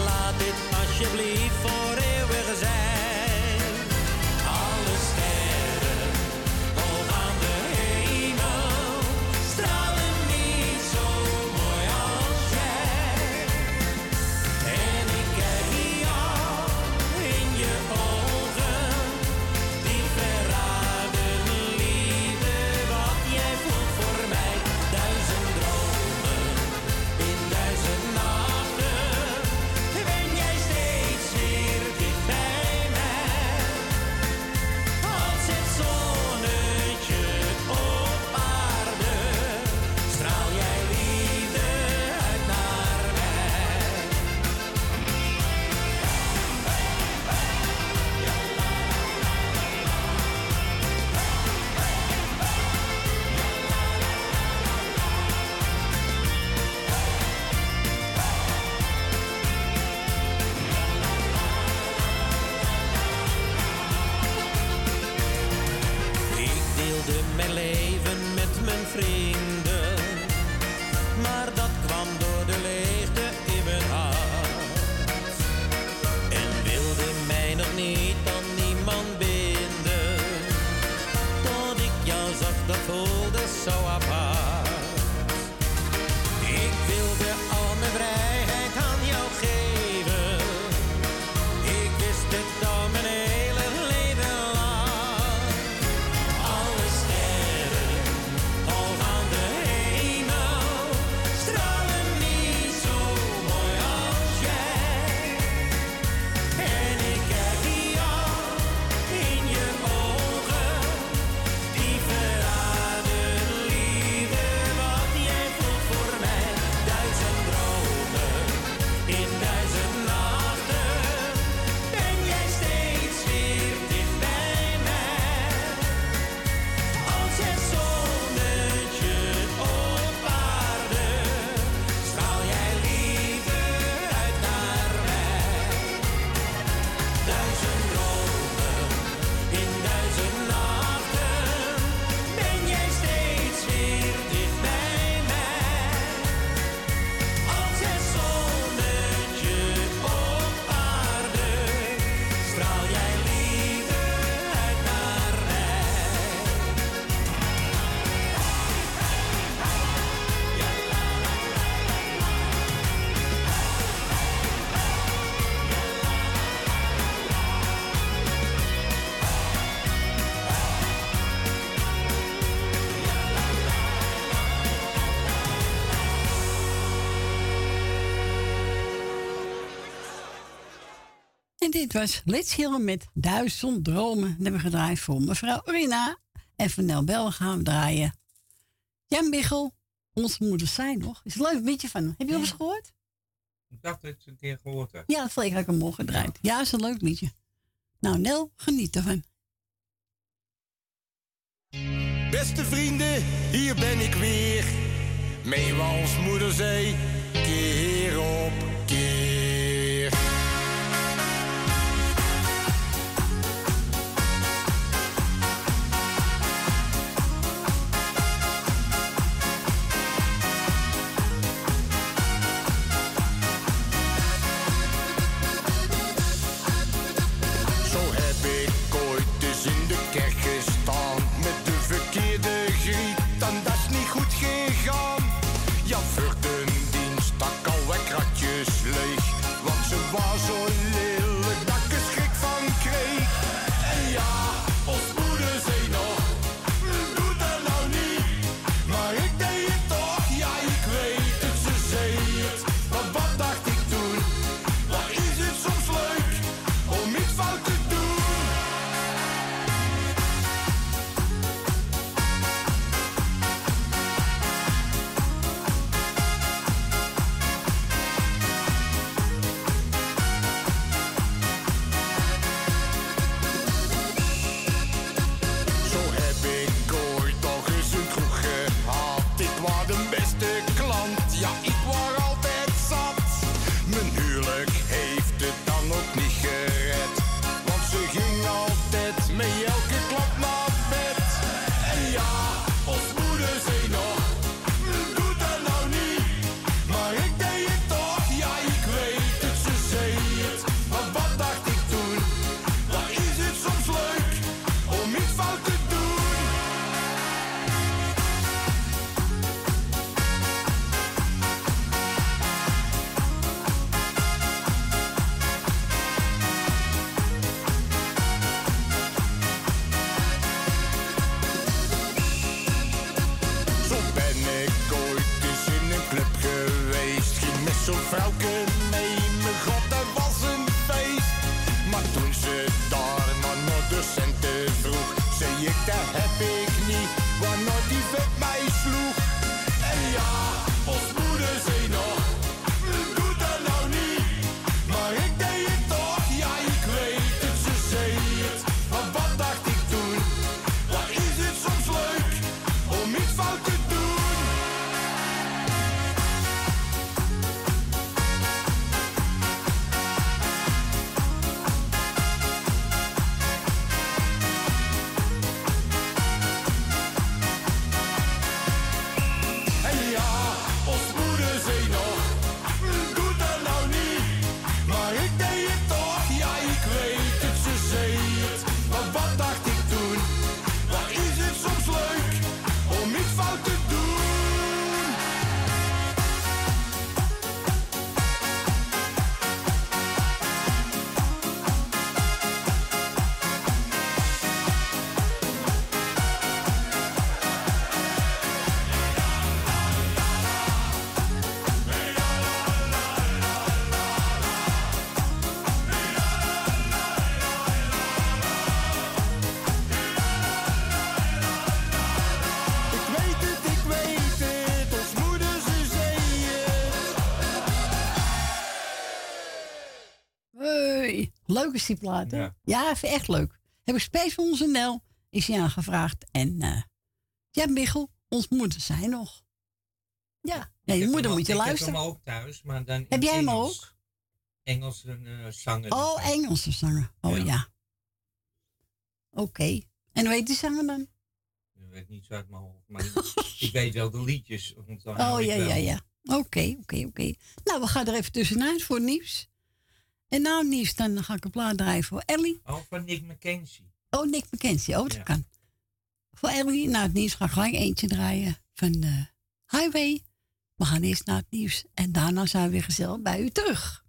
Laat dit alsjeblieft voor eeuwig zijn. Dit was Let's Hillen met Duizend Dromen. Dat hebben we gedraaid voor mevrouw Rina. En van Nel Bel gaan we draaien. Jan Biggel, onze moeder zijn nog. Is een leuk liedje van hem. Heb je al eens gehoord? Ik dacht dat ik het een keer gehoord heb. Ja, dat vond ik ook een morgen gedraaid. Ja, is een leuk liedje. Nou, Nel, geniet ervan. Beste vrienden, hier ben ik weer. Meewals moederzee, keer op leuk is die plaat, hè? Ja, vind ik echt leuk. Heb ik speciaal van onze Nel, is hij aangevraagd. En eh ja, Michel, ons moeder zijn nog. Ja, nee, je moeder moet je luisteren. Ik heb hem ook thuis, maar dan Heb jij hem Engels. ook? Engels uh, zanger. Oh, Engelse zanger. Oh ja. Ja. Oké. En hoe heet die zanger dan? Ik weet niet zo uit mijn hoofd, maar ik weet wel de liedjes. Oh ja, ja, ja. Oké, oké, oké. Nou, we gaan er even tussenuit voor nieuws. En nou nieuws, dan ga ik een plaat draaien voor Ellie. Oh, van Nick McKenzie. Oh, Nick McKenzie. Oh, dat Ja. kan. Voor Ellie, na het nieuws ga ik gelijk eentje draaien van de Highway. We gaan eerst naar het nieuws en daarna zijn we weer gezellig bij u terug.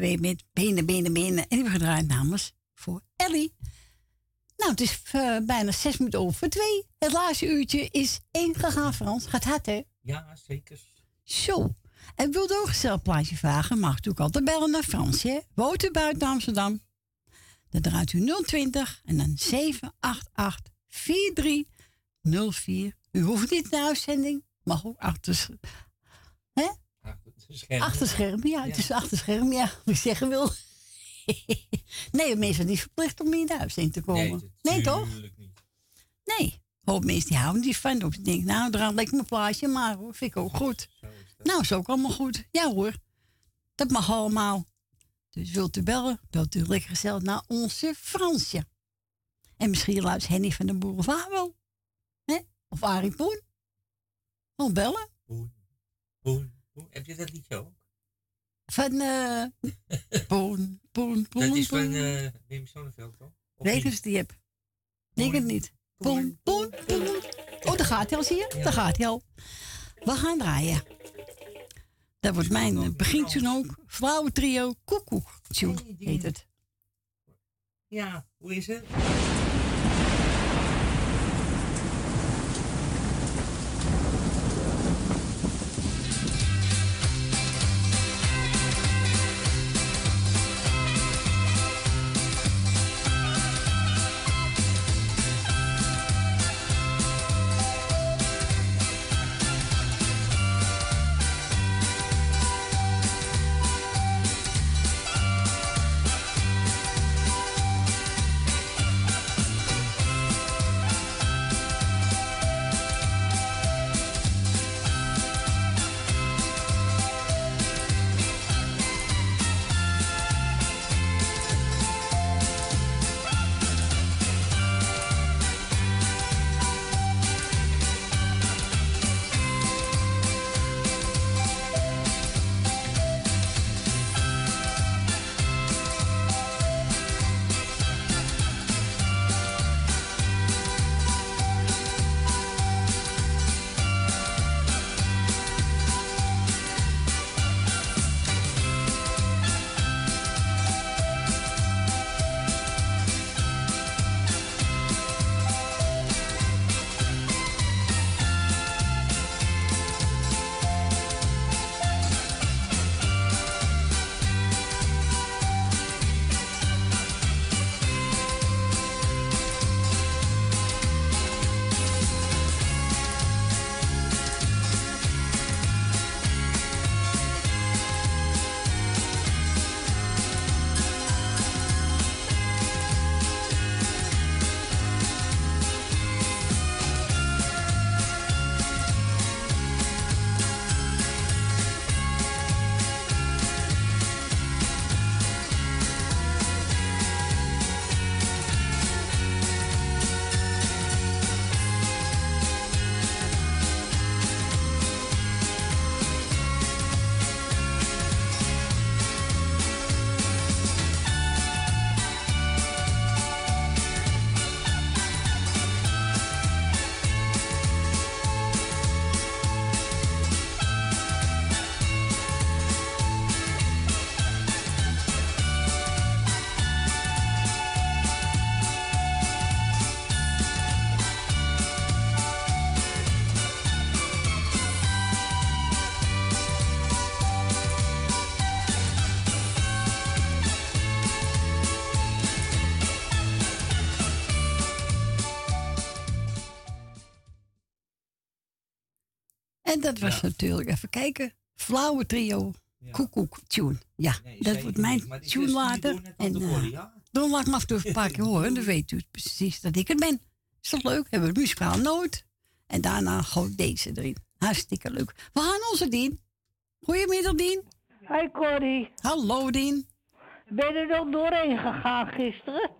Highway met Benen, Benen, Benen. En die hebben gedraaid namens voor Ellie. Nou, het is eh, bijna zes minuten over twee. Het laatste uurtje is ingegaan, Frans. Gaat hard, hè? Ja, zeker. Zo. En wilt u ook een plaatje vragen? Mag u ook altijd bellen naar Frans, hè? Woont u buiten Amsterdam? Dan draait u 020 en dan 788 4304. U hoeft niet naar uitzending. Mag ook achter... Hè? Schermen. Achter scherm, ja. Het is achter scherm, ja. Ik zeggen wil. nee, mensen zijn niet verplicht om in de uitzending te komen. Nee, toch? Nee. Hoop mensen die houden niet van. Of die denken, nou, draai lekker mijn plaatje maar hoor. Vind ik ook goed. Nou, is ook allemaal goed. Ja hoor. Dat mag allemaal. Dus wilt u bellen, dat u lekker gezellig naar onze Fransje. En misschien luistert Henny van de Boulevard wel. Hè? Of Arie Poen. Of bellen. Poen, Poen. Heb je dat liedje ook? Van eh Poen, Poen, Poen. Dat is van eh Wim Sonneveld, toch? Je of die heb? Denk het niet. Poen, poen, poen. Oh, daar gaat hij al, zie je? Daar gaat hij al. We gaan draaien. Dat wordt mijn eh, begintje ook. Vrouwentrio Koekoek. Tune heet het. Ja, hoe is het? Dat was natuurlijk, even kijken, Flauwe Trio, Koekoek Tune. Ja, dat wordt mijn tune later. En uh, dan laat ik me af en toe een paar keer horen. Dan weet u precies dat ik het ben. Is toch leuk? Hebben we muzikaal nooit. En daarna gewoon deze erin. Hartstikke leuk. We gaan onze Dien. Goedemiddag, Dien. Hi, Corrie. Hallo, Dien. Ben je er nog doorheen gegaan gisteren?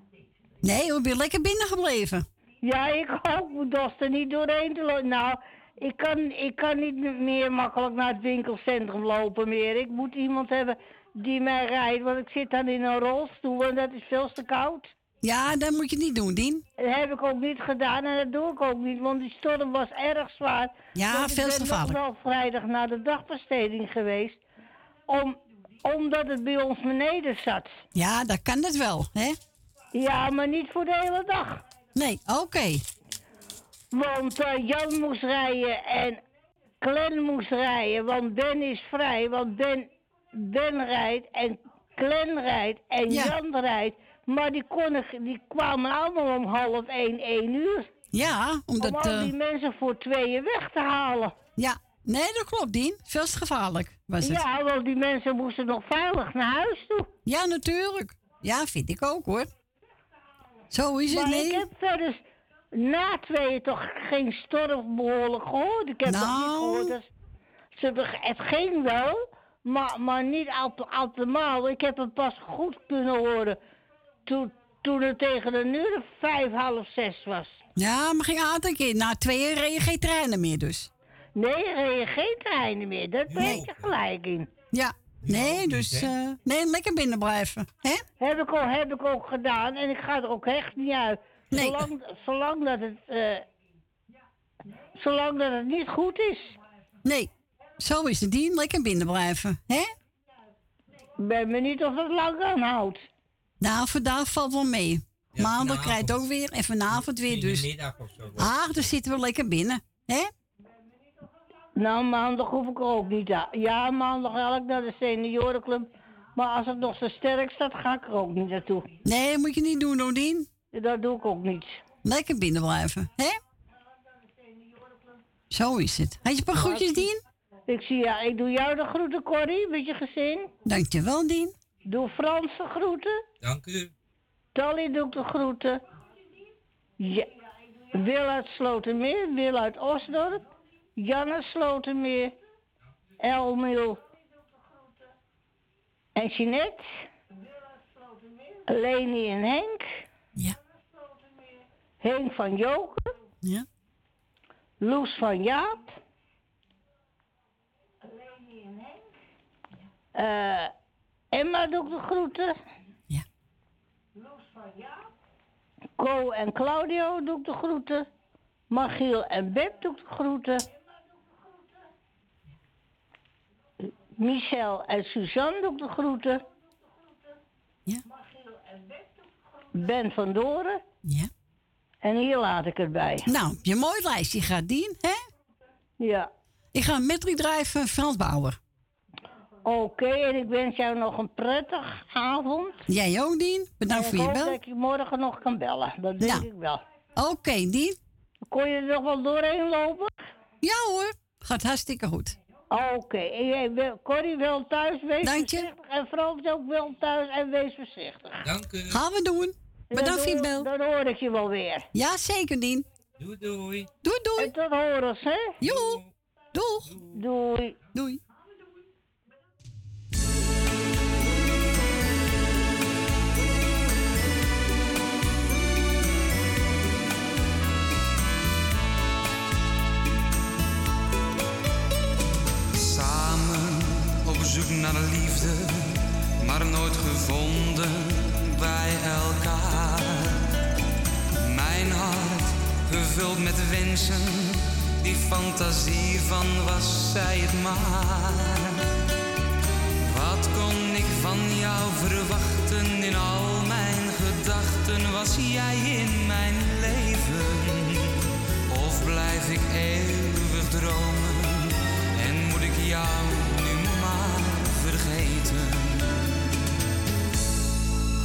Nee, we ben lekker binnen gebleven. Ja, ik ook. Ik dorst er niet doorheen te lopen. Nou, ik kan, ik kan niet meer makkelijk naar het winkelcentrum lopen meer. Ik moet iemand hebben die mij rijdt, want ik zit dan in een rolstoel en dat is veel te koud. Ja, dat moet je niet doen, Dien. Dat heb ik ook niet gedaan en dat doe ik ook niet, want die storm was erg zwaar. Ja, veel te Ik ben gevaarlijk. nog wel vrijdag naar de dagbesteding geweest, om, omdat het bij ons beneden zat. Ja, dat kan het wel, hè? Ja, maar niet voor de hele dag. Nee, oké. Want eh, Jan moest rijden en Glenn moest rijden, want Ben is vrij. Want Ben, ben rijdt en Glenn rijdt en Ja. Jan rijdt. Maar die, konden, die kwamen allemaal om half één, één uur. Ja, omdat... Om al eh, die mensen voor tweeën weg te halen. ja, nee, dat klopt, Dien. Veel te gevaarlijk was het. Ja, want die mensen moesten nog veilig naar huis toe. Ja, natuurlijk. Ja, vind ik ook, hoor. Zo is het, maar nee. ik heb verder na tweeën toch geen storm behoorlijk gehoord. Ik heb nog niet Nou. gehoord. Dat ze, beg- het ging wel, maar, maar niet al- allemaal. Ik heb het pas goed kunnen horen toen, toen het tegen een uur of vijf, half zes was. Ja, maar geen aantal keer. Na tweeën reden geen treinen meer dus. Nee, reden geen treinen meer. Dat ben je gelijk in. Ja. Nee, dus... eh, nee, lekker binnen blijven. Hè? Heb ik, ook, heb ik ook gedaan en ik ga er ook echt niet uit. Nee. Zolang, zolang, dat het, eh, zolang dat het niet goed is. Nee, zo is het, Dien. Lekker binnen blijven. Hè? Ik ben benieuwd of het lang aanhoudt. Nou, vandaag valt wel mee. Maandag vanavond. krijgt ook weer en vanavond weer In de dus. middag of zo. Ah, dan zitten we lekker binnen. Hè? Nou, maandag hoef ik er ook niet aan. Ja, maandag ga ik naar de seniorenclub. Maar als het nog zo sterk staat, ga ik er ook niet naartoe. Nee, dat moet je niet doen, Odien. Dat doe ik ook niet. Lekker binnen blijven. Hè? Zo is het. Had je een paar groetjes, Dien? Ik zie ja, ik doe jou de groeten, Corrie, met je gezin. Dankjewel, Dien. Doe Frans de groeten. Dank u. Tally doe ik de groeten. Ja. Wil uit Slotermeer, Wil uit Osdorp. Jan uit Slotermeer. Elmil. En Jeanette. Leni en Henk. Ja. Henk van Joken. Ja. Loes van Jaap. Eh, Emma doe ik de groeten. Ja. Co en Claudio doe ik de groeten. Magiel en Beb doe ik de groeten. Michel en Suzanne doe ik de groeten. Ja. Ben van Doren. Ja. En hier laat ik het bij. Nou, je mooi lijstje gaat, Dien, hè? Ja. Ik ga een medley drijven, Frans Bauer. Oké, en ik wens jou nog een prettige avond. Jij ook, Dien. Bedankt voor ik je hoop bel. dat ik je morgen nog kan bellen. Dat denk Nou. ik wel. Oké, Dien. Kon je er nog wel doorheen lopen? Ja hoor, gaat hartstikke goed. Oké, en jij wil, Corrie wel thuis, wees Dank je. voorzichtig. En Frans ook wel thuis en wees voorzichtig. Dank u. Gaan we doen. Bedankt dan voor je bel. Dan hoor ik je wel weer. Ja, zeker, Dien. Doei doei. Doei, doei. En tot horens, hè? Jo. Doeg. Doei. Doei. Samen op zoek naar de liefde, maar nooit gevonden bij elkaar. Mijn hart gevuld met wensen, die fantasie van was zij het maar. Wat kon ik van jou verwachten in al mijn gedachten? Was jij in mijn leven? Of blijf ik eeuwig dromen en moet ik jou nu maar vergeten?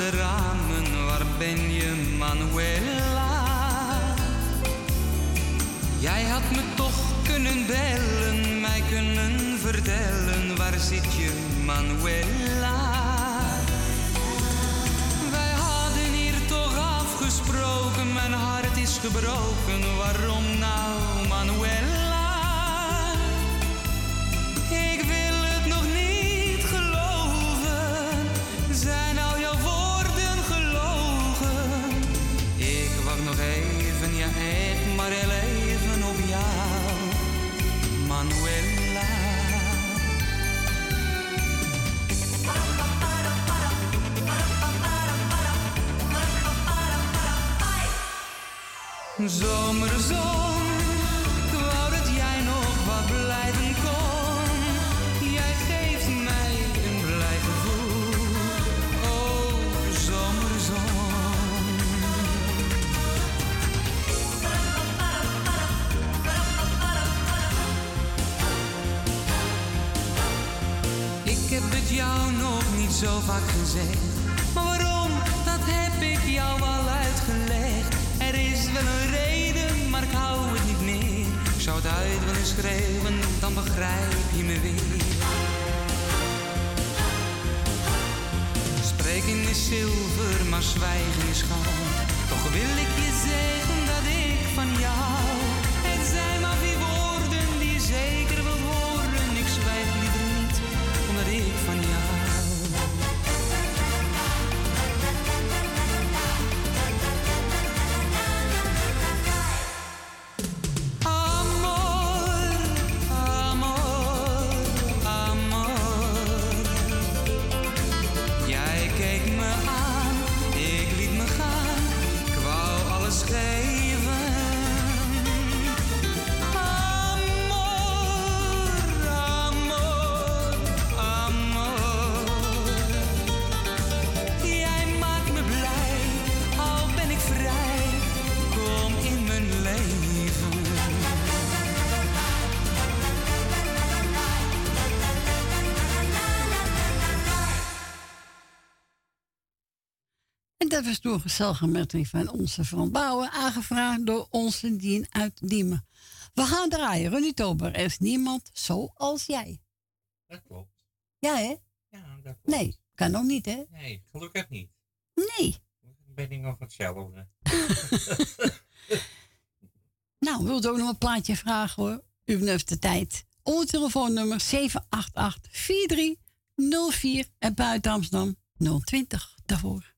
De ramen. Waar ben je, Manuela? Jij had me toch kunnen bellen, mij kunnen vertellen. Waar zit je, Manuela? Wij hadden hier toch afgesproken, mijn hart is gebroken. Waarom nou, Manuela? Zomerzon, ik wou dat jij nog wat blijven kon. Jij geeft mij een blij gevoel. Oh, zomerzon. Ik heb het jou nog niet zo vaak gezegd. Maar waarom, dat heb ik jou al uitgelegd. Er is wel zou het uit willen schreeuwen, dan begrijp je me weer. Spreken is zilver, maar zwijgen is goud. Toch wil ik je zeggen dat ik van jou. En dat was toen gezellige metrie van onze Bouwen, aangevraagd door onze Dien uit Diemen. We gaan draaien, Ronnie Tober. Er is niemand zoals jij. Dat klopt. Ja, hè? Ja, dat klopt. Nee, kan ook niet, hè? Nee, gelukkig niet. Nee. Ben ik nog hetzelfde. Nou, wilt u ook nog een plaatje vragen hoor? U heeft de tijd. Ons telefoonnummer 788-4304 en buiten Amsterdam 020 daarvoor.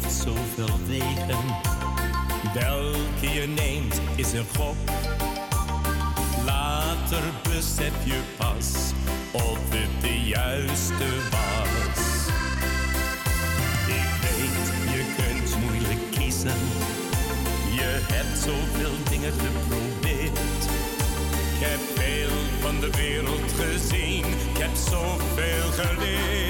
Heeft zoveel wegen. Welke je neemt is een gok. Later besef je pas of het de juiste was. Ik weet, je kunt moeilijk kiezen. Je hebt zoveel dingen geprobeerd. Ik heb veel van de wereld gezien. Ik heb zoveel geleerd.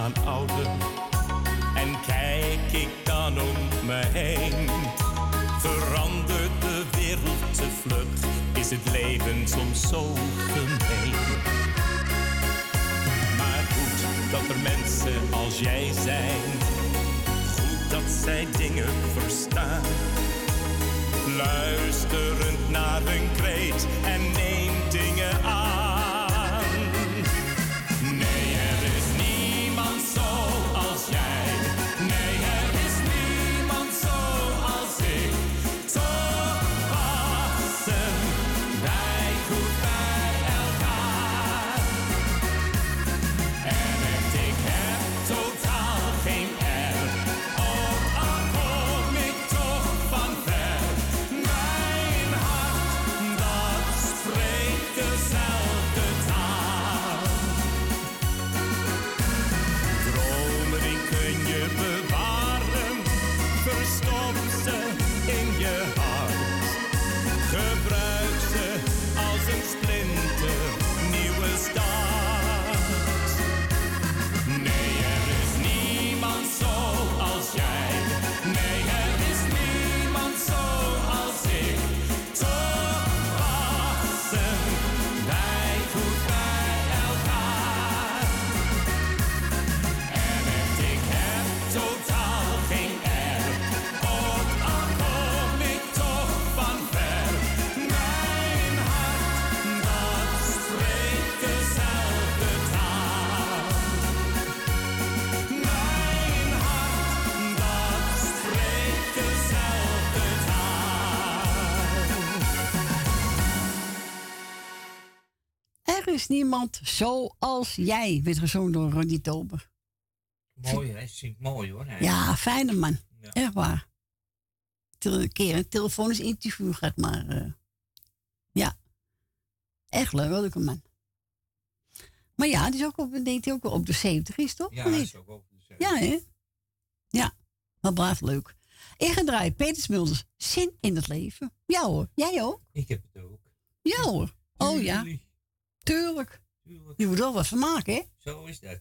Aan ouder. En kijk ik dan om me heen, verandert de wereld te vlug, is het leven soms zo gemeen. Maar goed dat er mensen als jij zijn, goed dat zij dingen verstaan. Luisterend naar hun kreet en neem dingen aan. Is niemand zoals jij, werd gezongen door Ronnie Tober. Mooi, hij zingt mooi hoor. hij. Ja, fijne man. Echt waar. Een keer een telefonisch interview gaat, maar eh, ja. Echt leuk, leuke man. Maar ja, die is ook op, denkt hij ook wel op de 70 is, toch? Ja, hij is ook op de Ja, hè? Ja, wat braaf leuk. Ingedraaid, Peter Smulders. Zin in het leven. Ja hoor, jij ook? Ik heb het ook. Ja hoor. Oh ja. Tuurlijk. Je moet wel wat van maken, hè? Zo is dat.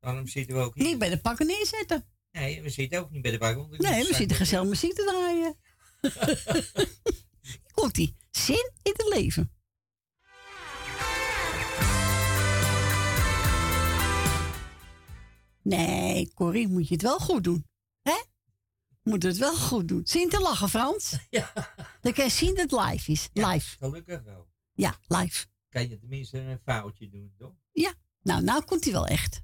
Daarom zitten we ook hier. Niet bij de pakken neerzetten. Nee, we zitten ook niet bij de ik Nee, we zitten gezellig muziek te draaien. Komt ie. Zin in het leven. Nee, Corrie, moet je het wel goed doen. Hè? Moet het wel goed doen. Zin te lachen, Frans. Ja. Dan kan je zien dat het live is. Live. Gelukkig wel. Ja, live. Kan je tenminste een foutje doen, toch? Ja. Nou, nou komt hij wel echt.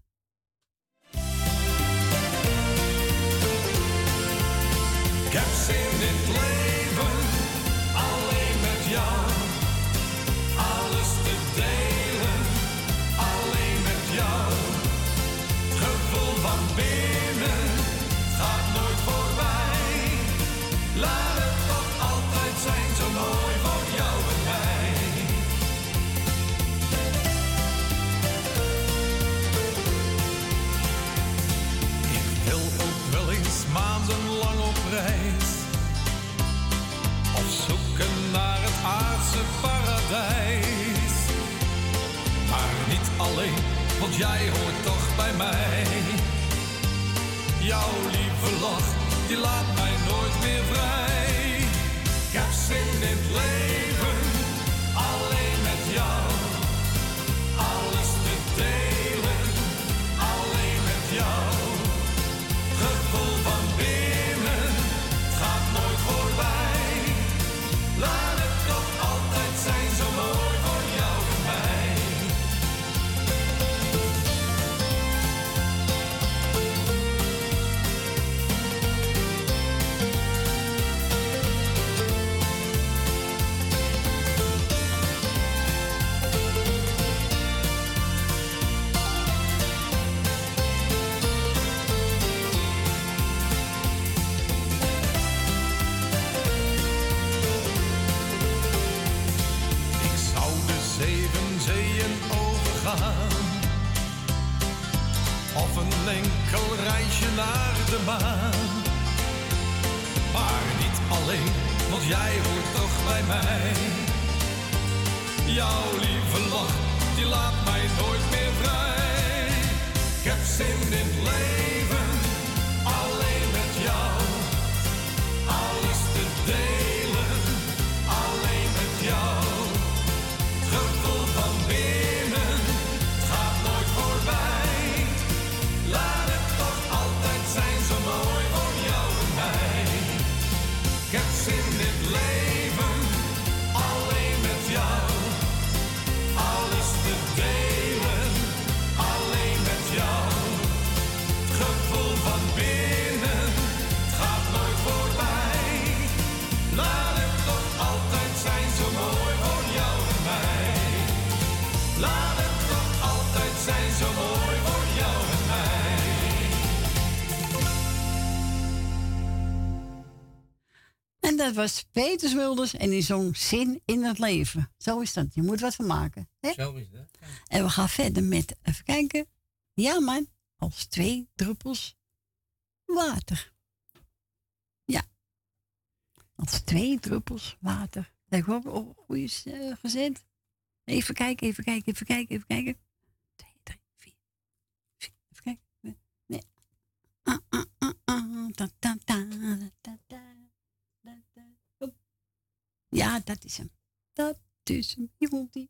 Ik heb zin in het leven, jij hoort toch bij mij. Jouw lieve lach, die laat mij nooit meer vrij. naar de maan. Maar niet alleen, want jij hoort toch bij mij. Jouw lieve lach, die laat mij nooit meer vrij. Ik heb zin in het leven. dat was Peter Wilders en die zong Zin in het leven. Zo is dat. Je moet wat van maken. Hè? Zo is dat. En we gaan verder met, even kijken. Ja, man. Als twee druppels water. Ja. Als twee druppels water. Lijkt wel op goede uh, gezet. Even kijken, even kijken, even kijken, even kijken. Twee, drie, vier. Even kijken. Nee. Ah, ah, ah, ah. Ta, ta. Ja, dat is hem. Dat is hem. Die komt.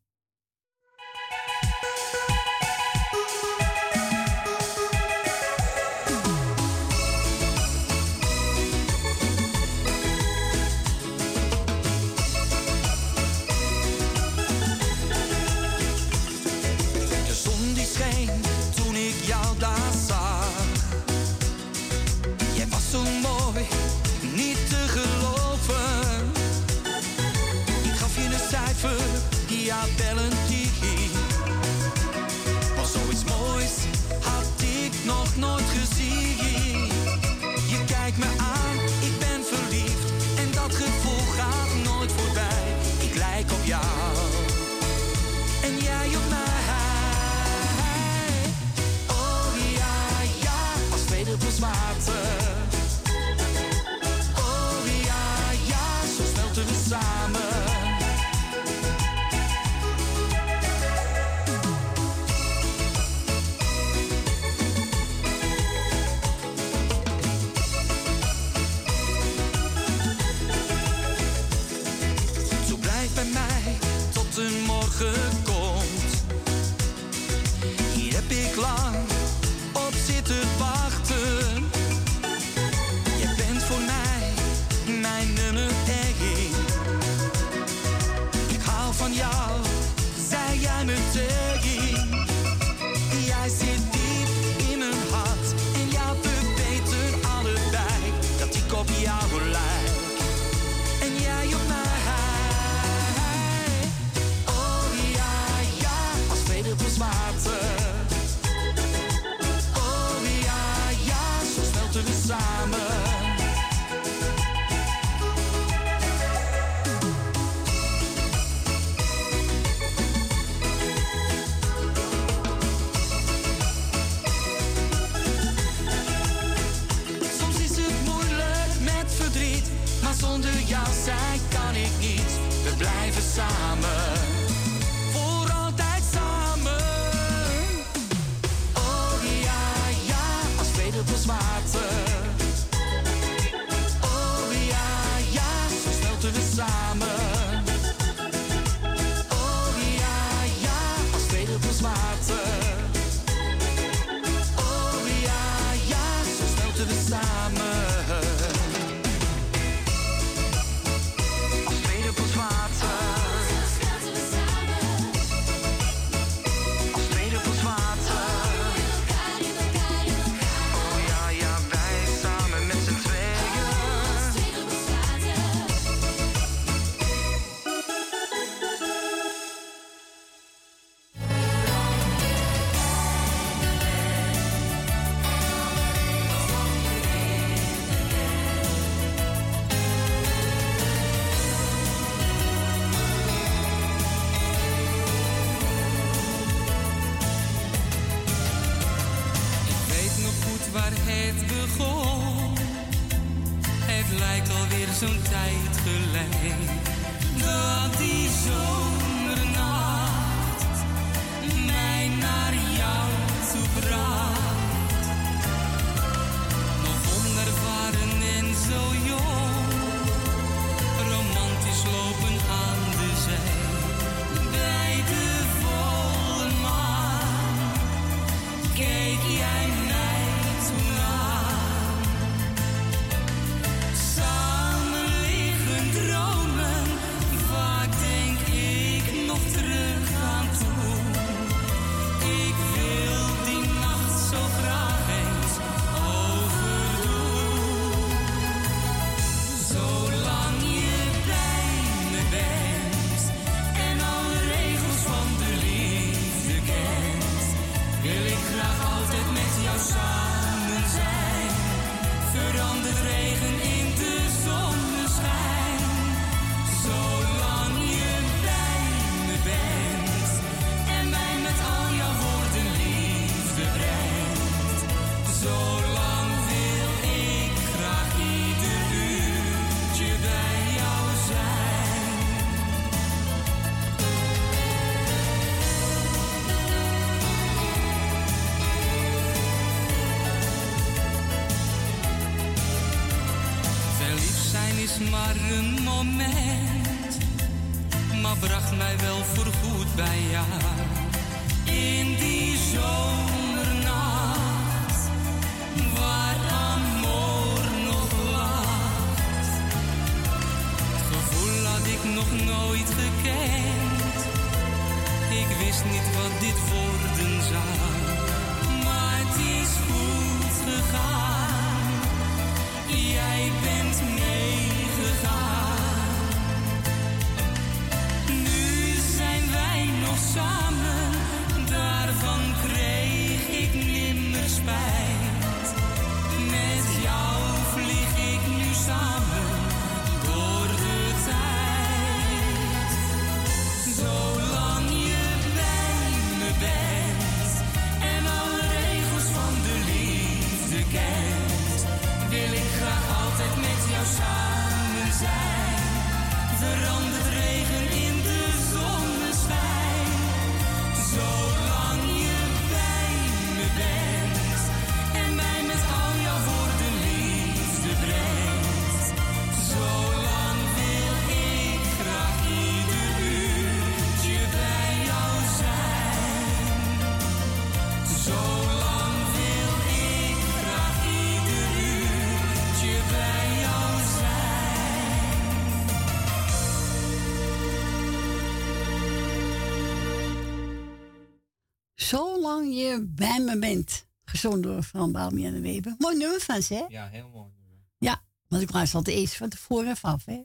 je bij me bent. Gezond door Van Balmi en de Weber. Mooi nummer van ze, hè? Ja, heel mooi nummer. Ja, want ik luister altijd eerst van tevoren af, hè?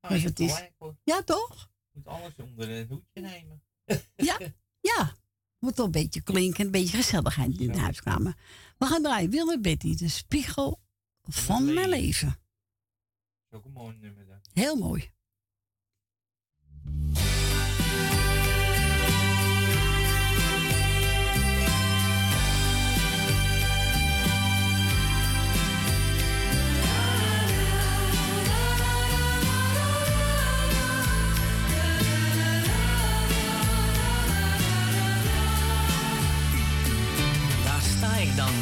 Oh, dus het is... Ja, toch? Je moet alles onder een hoedje nemen. ja, ja. Moet toch een beetje klinken, een beetje gezelligheid in de huiskamer. We gaan draaien. Wilde Betty, de spiegel van mijn leven. Ook een mooi nummer. Heel mooi. ik dan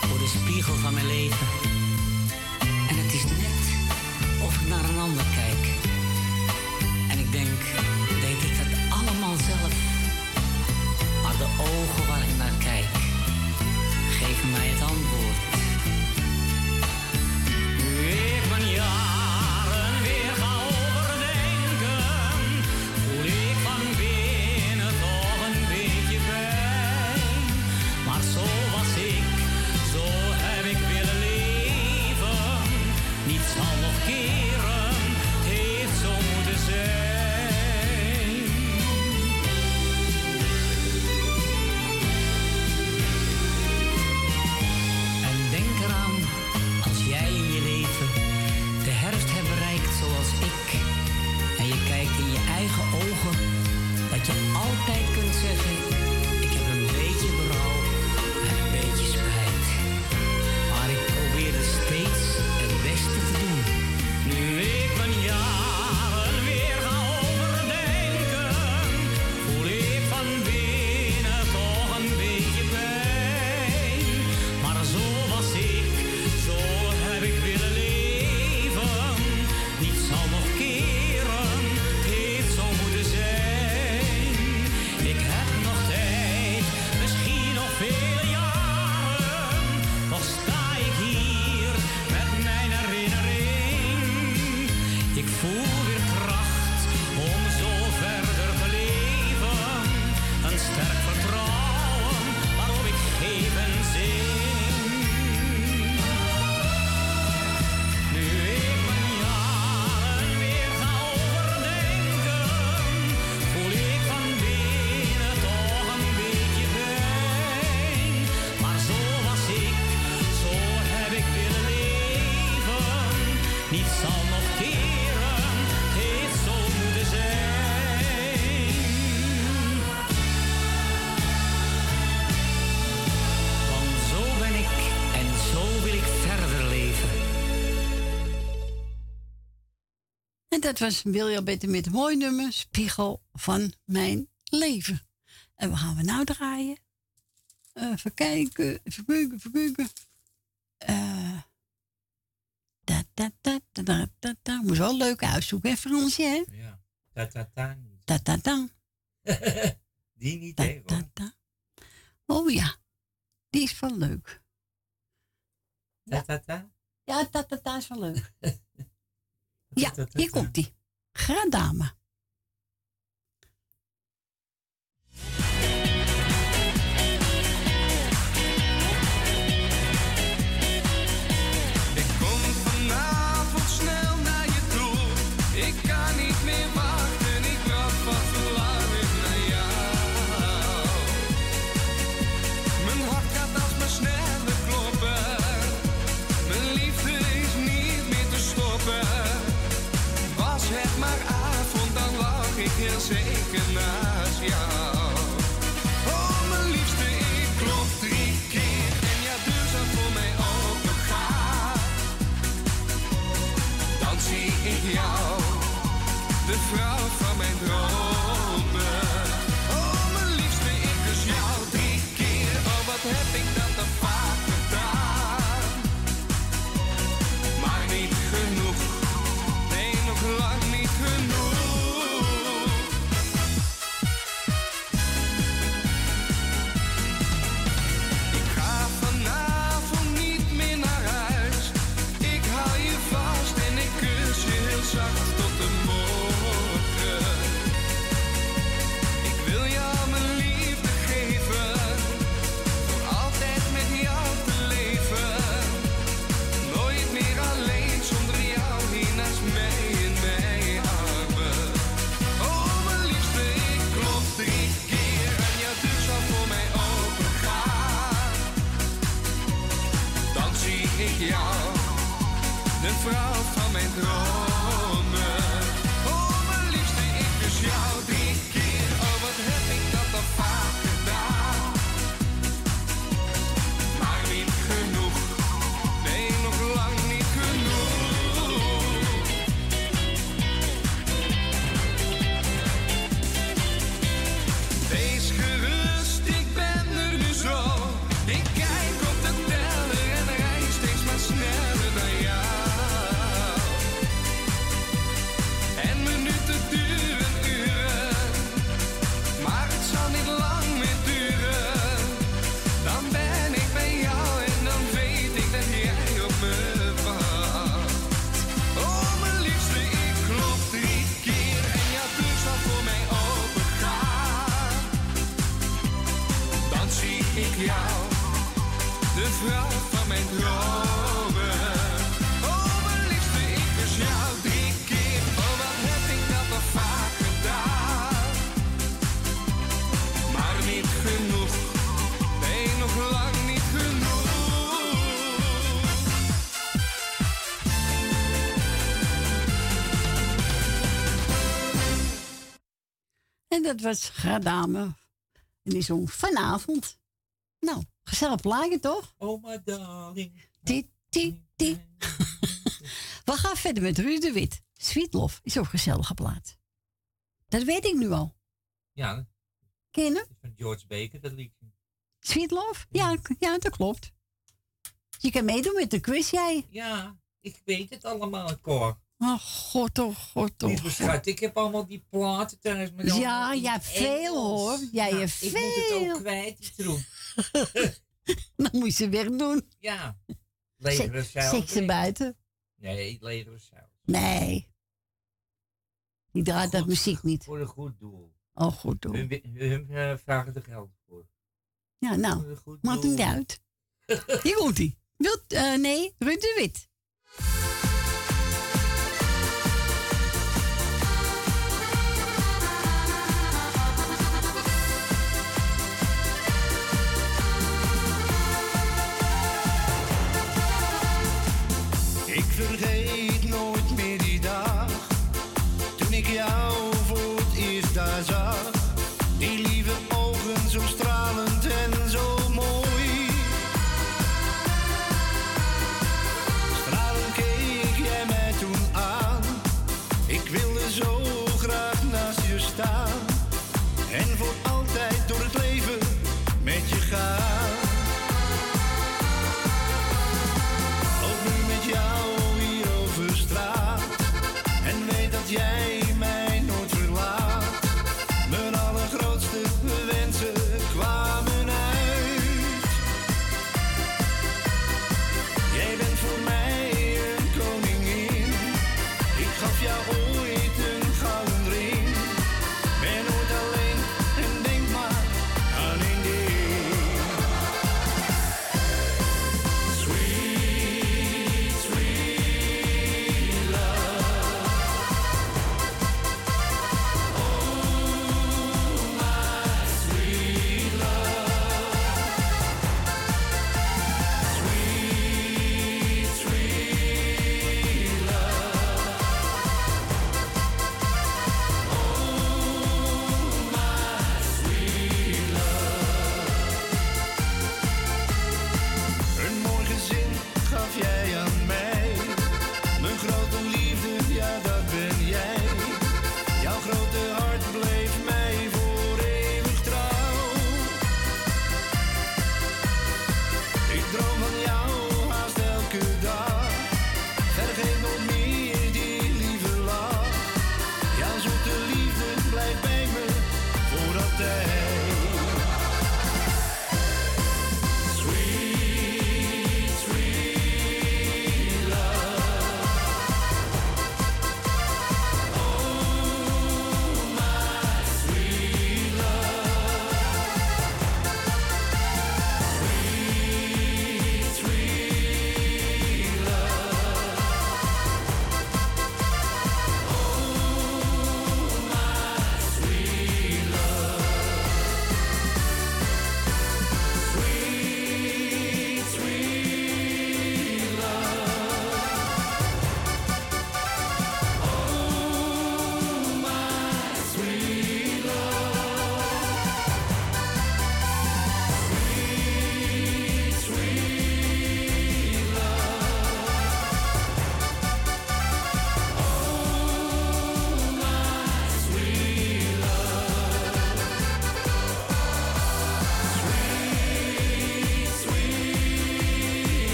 voor de spiegel van mijn leven. En het is net of ik naar een ander kijk. En ik denk, deed ik dat allemaal zelf? Maar de ogen waar ik naar kijk, geven mij het antwoord. Dat was William Better met een mooi nummer, Spiegel van mijn leven. En we gaan we nou draaien? Even kijken, even kijken, even kijken. Eh, da, da, da, da, da, da, da. Moet wel leuk uitzoeken, hè Fransje, hè? Ja. Ta ta ta. Da, da, da. Die niet, Da, hè? da, da. Oh ja, die is wel leuk. Ta ta ta. Ja, da, da, da is wel leuk. ja, hier komt die. Gradame. De dat was Gradame. En die zong vanavond. Nou, gezellig plaatje toch? Oh, my darling. Ti, ti, ti. We gaan verder met Ruud de Wit. Sweet Love is ook een gezellige plaat. Dat weet ik nu al. Ja, Ken je hem? van George Baker, dat liedje. Sweet Love? Ja, ja, dat klopt. Je kan meedoen met de quiz, jij. Ja, ik weet het allemaal, Cor. Oh, god, oh, god, oh. God. ik heb allemaal die platen thuis. maar Ja, jij hebt veel, hoor. Jij Ja, hebt Ik moet het ook veel. kwijt, die troep. Dan moet je ze wegdoen. Ja. Legere Zet- zeil. Zet ze buiten. Nee, legere zeil. Nee. Die draait dat muziek niet. Voor een goed doel. Oh, goed doel. Hun, hun eh, vragen er geld voor. Ja, nou, maakt niet uit. Hier komt hij. Wilt, eh, nee, Ruud de Wit. Ik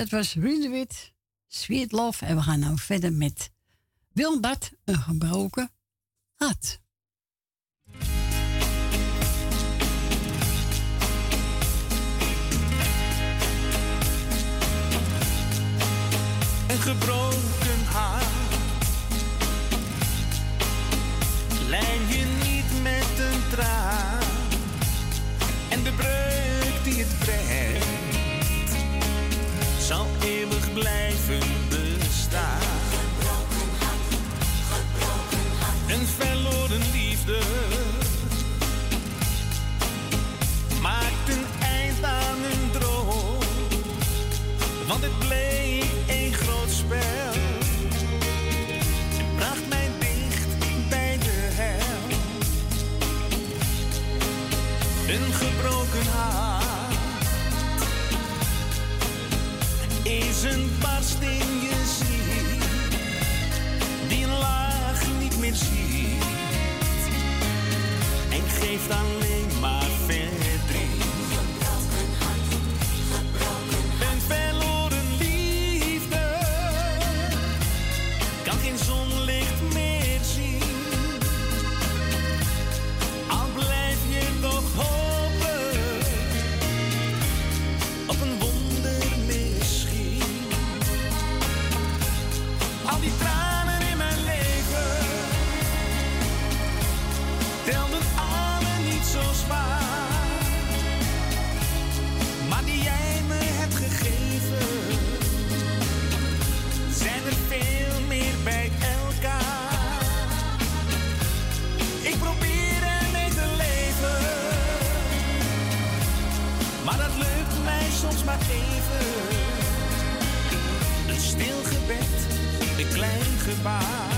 dat was Ruud Sweet Love. En we gaan nou verder met Wilbert, een gebroken hart. Een gebroken hart. Lijm je niet met een traan. het bleek een groot spel. en bracht mij dicht bij de hel. Een gebroken hart is een barst in je ziel die laag niet meer ziet en geeft alleen maar. even. Een stil gebed, een klein gebaar.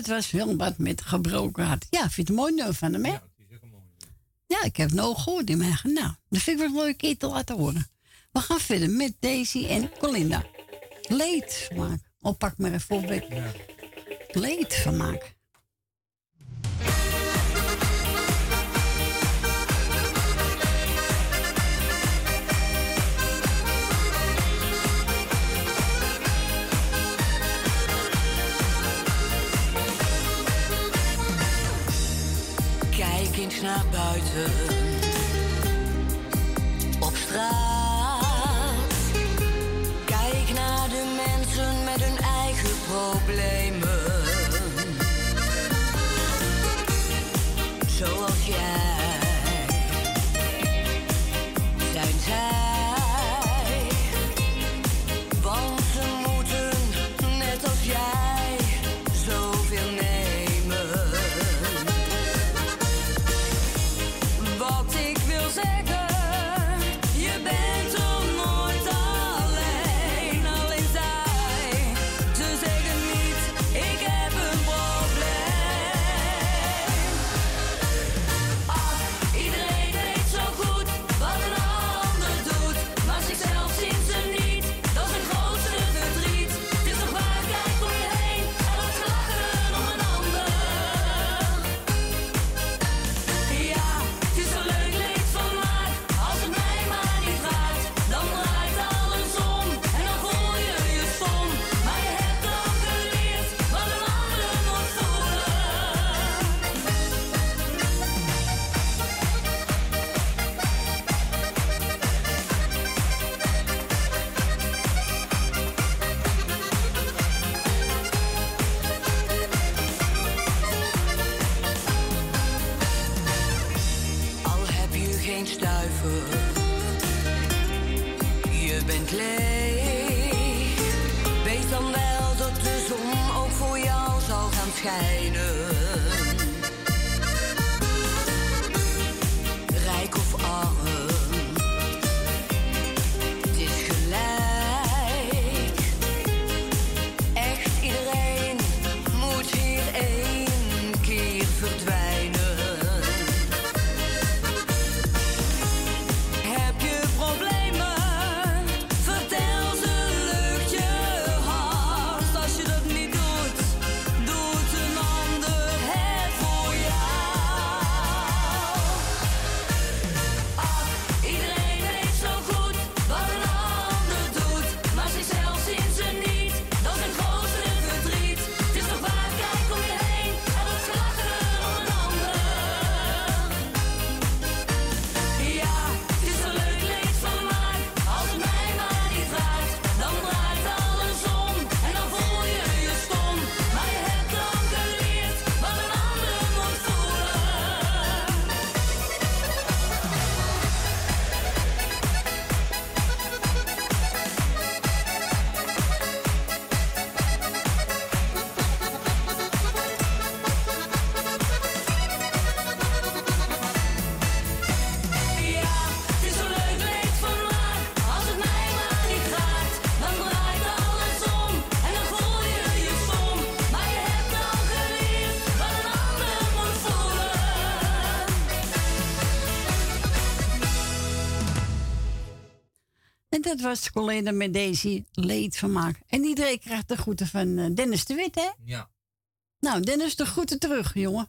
Het was Wilbert met gebroken hart. Ja, vind je het mooi nummer van hem, hè? Ja, het is mooi. Ja, ik heb het nog gehoord in mijn. Nou, dat vind ik wel een mooie keer te laten horen. We gaan verder met Daisy en Colinda. Leed maken. Oh, pak maar even voorbeeld. Ja. Leed maken. kind naar buiten. Op straat. Kijk naar de mensen met hun eigen problemen. Dat was collega met Daisy van maken. En iedereen krijgt de groeten van eh, Dennis de Wit, hè? Ja. Nou, Dennis, de groeten terug, jongen.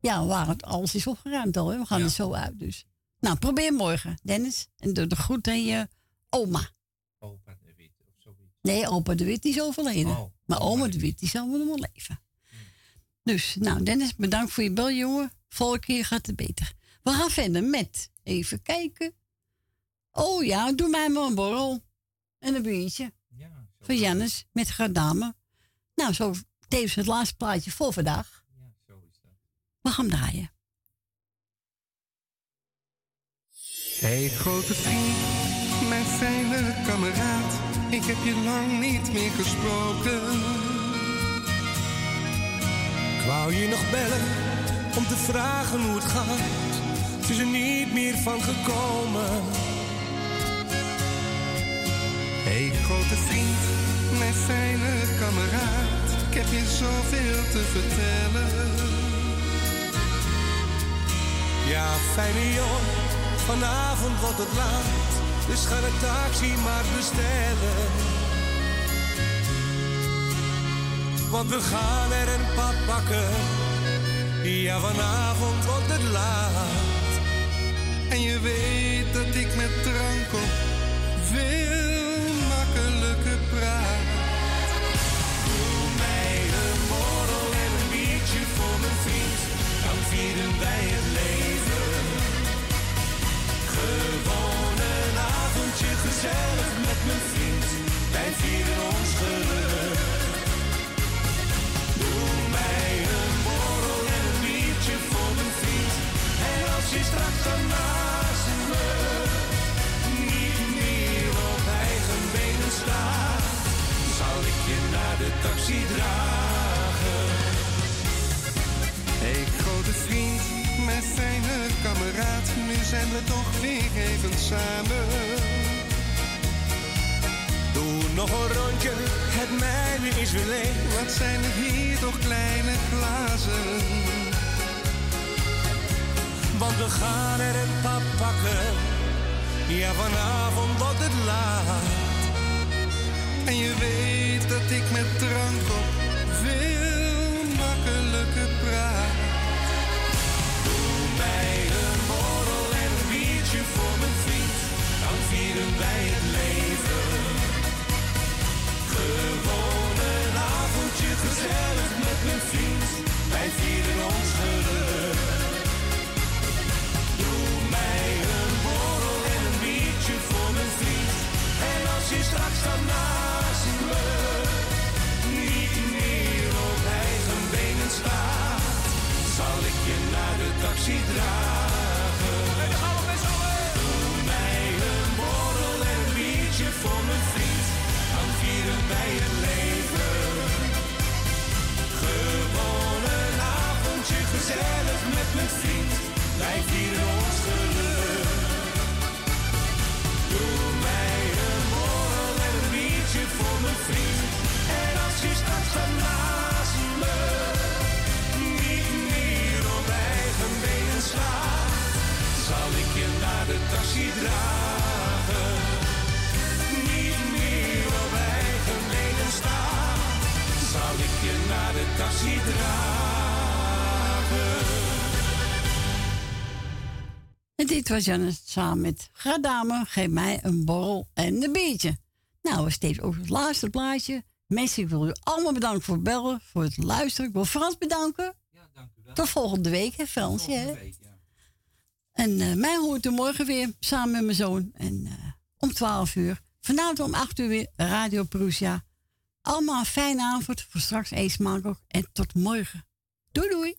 Ja, waar het alles is opgeruimd al, hè? We gaan er zo uit, dus. Nou, probeer morgen, Dennis. En doe de groet aan je oma. Opa de Wit of zoiets. Nee, opa de Wit is overleden. Oh, maar oma de Wit, die zal wel nog wel leven. Dus, nou, Dennis, bedankt voor je bel, jongen. Volgende keer gaat het beter. We gaan verder met, even kijken. Oh ja, doe mij maar een borrel. En een biertje. Van Jannes, met Gardame. Nou, zo tevens het laatste plaatje voor vandaag. We gaan hem draaien. Hey grote vriend, mijn fijne kameraad, ik heb je lang niet meer gesproken. Ik wou je nog bellen om te vragen hoe het gaat. Het is er niet meer van gekomen. Hey grote vriend, mijn fijne kameraad, ik heb je zoveel te vertellen. Ja, fijne jongen, vanavond wordt het laat. Dus ga de taxi maar bestellen. Want we gaan er een pad pakken. Ja, vanavond wordt het laat. En je weet dat ik met drank op veel dit was samen met Gradame. Geef mij een borrel en een biertje. Nou, we steeds ook het laatste plaatje. Mensen, ik wil u allemaal bedanken voor het bellen, voor het luisteren. Ik wil Frans bedanken. Ja, dank u wel. Tot volgende week, hè, Frans? hè? En eh, mij hoort u morgen weer samen met mijn zoon. En eh, om 12 uur. Vanavond om 8 uur weer Radio Perusia. Allemaal een fijne avond voor straks eens smakelijk. En tot morgen. Doei doei.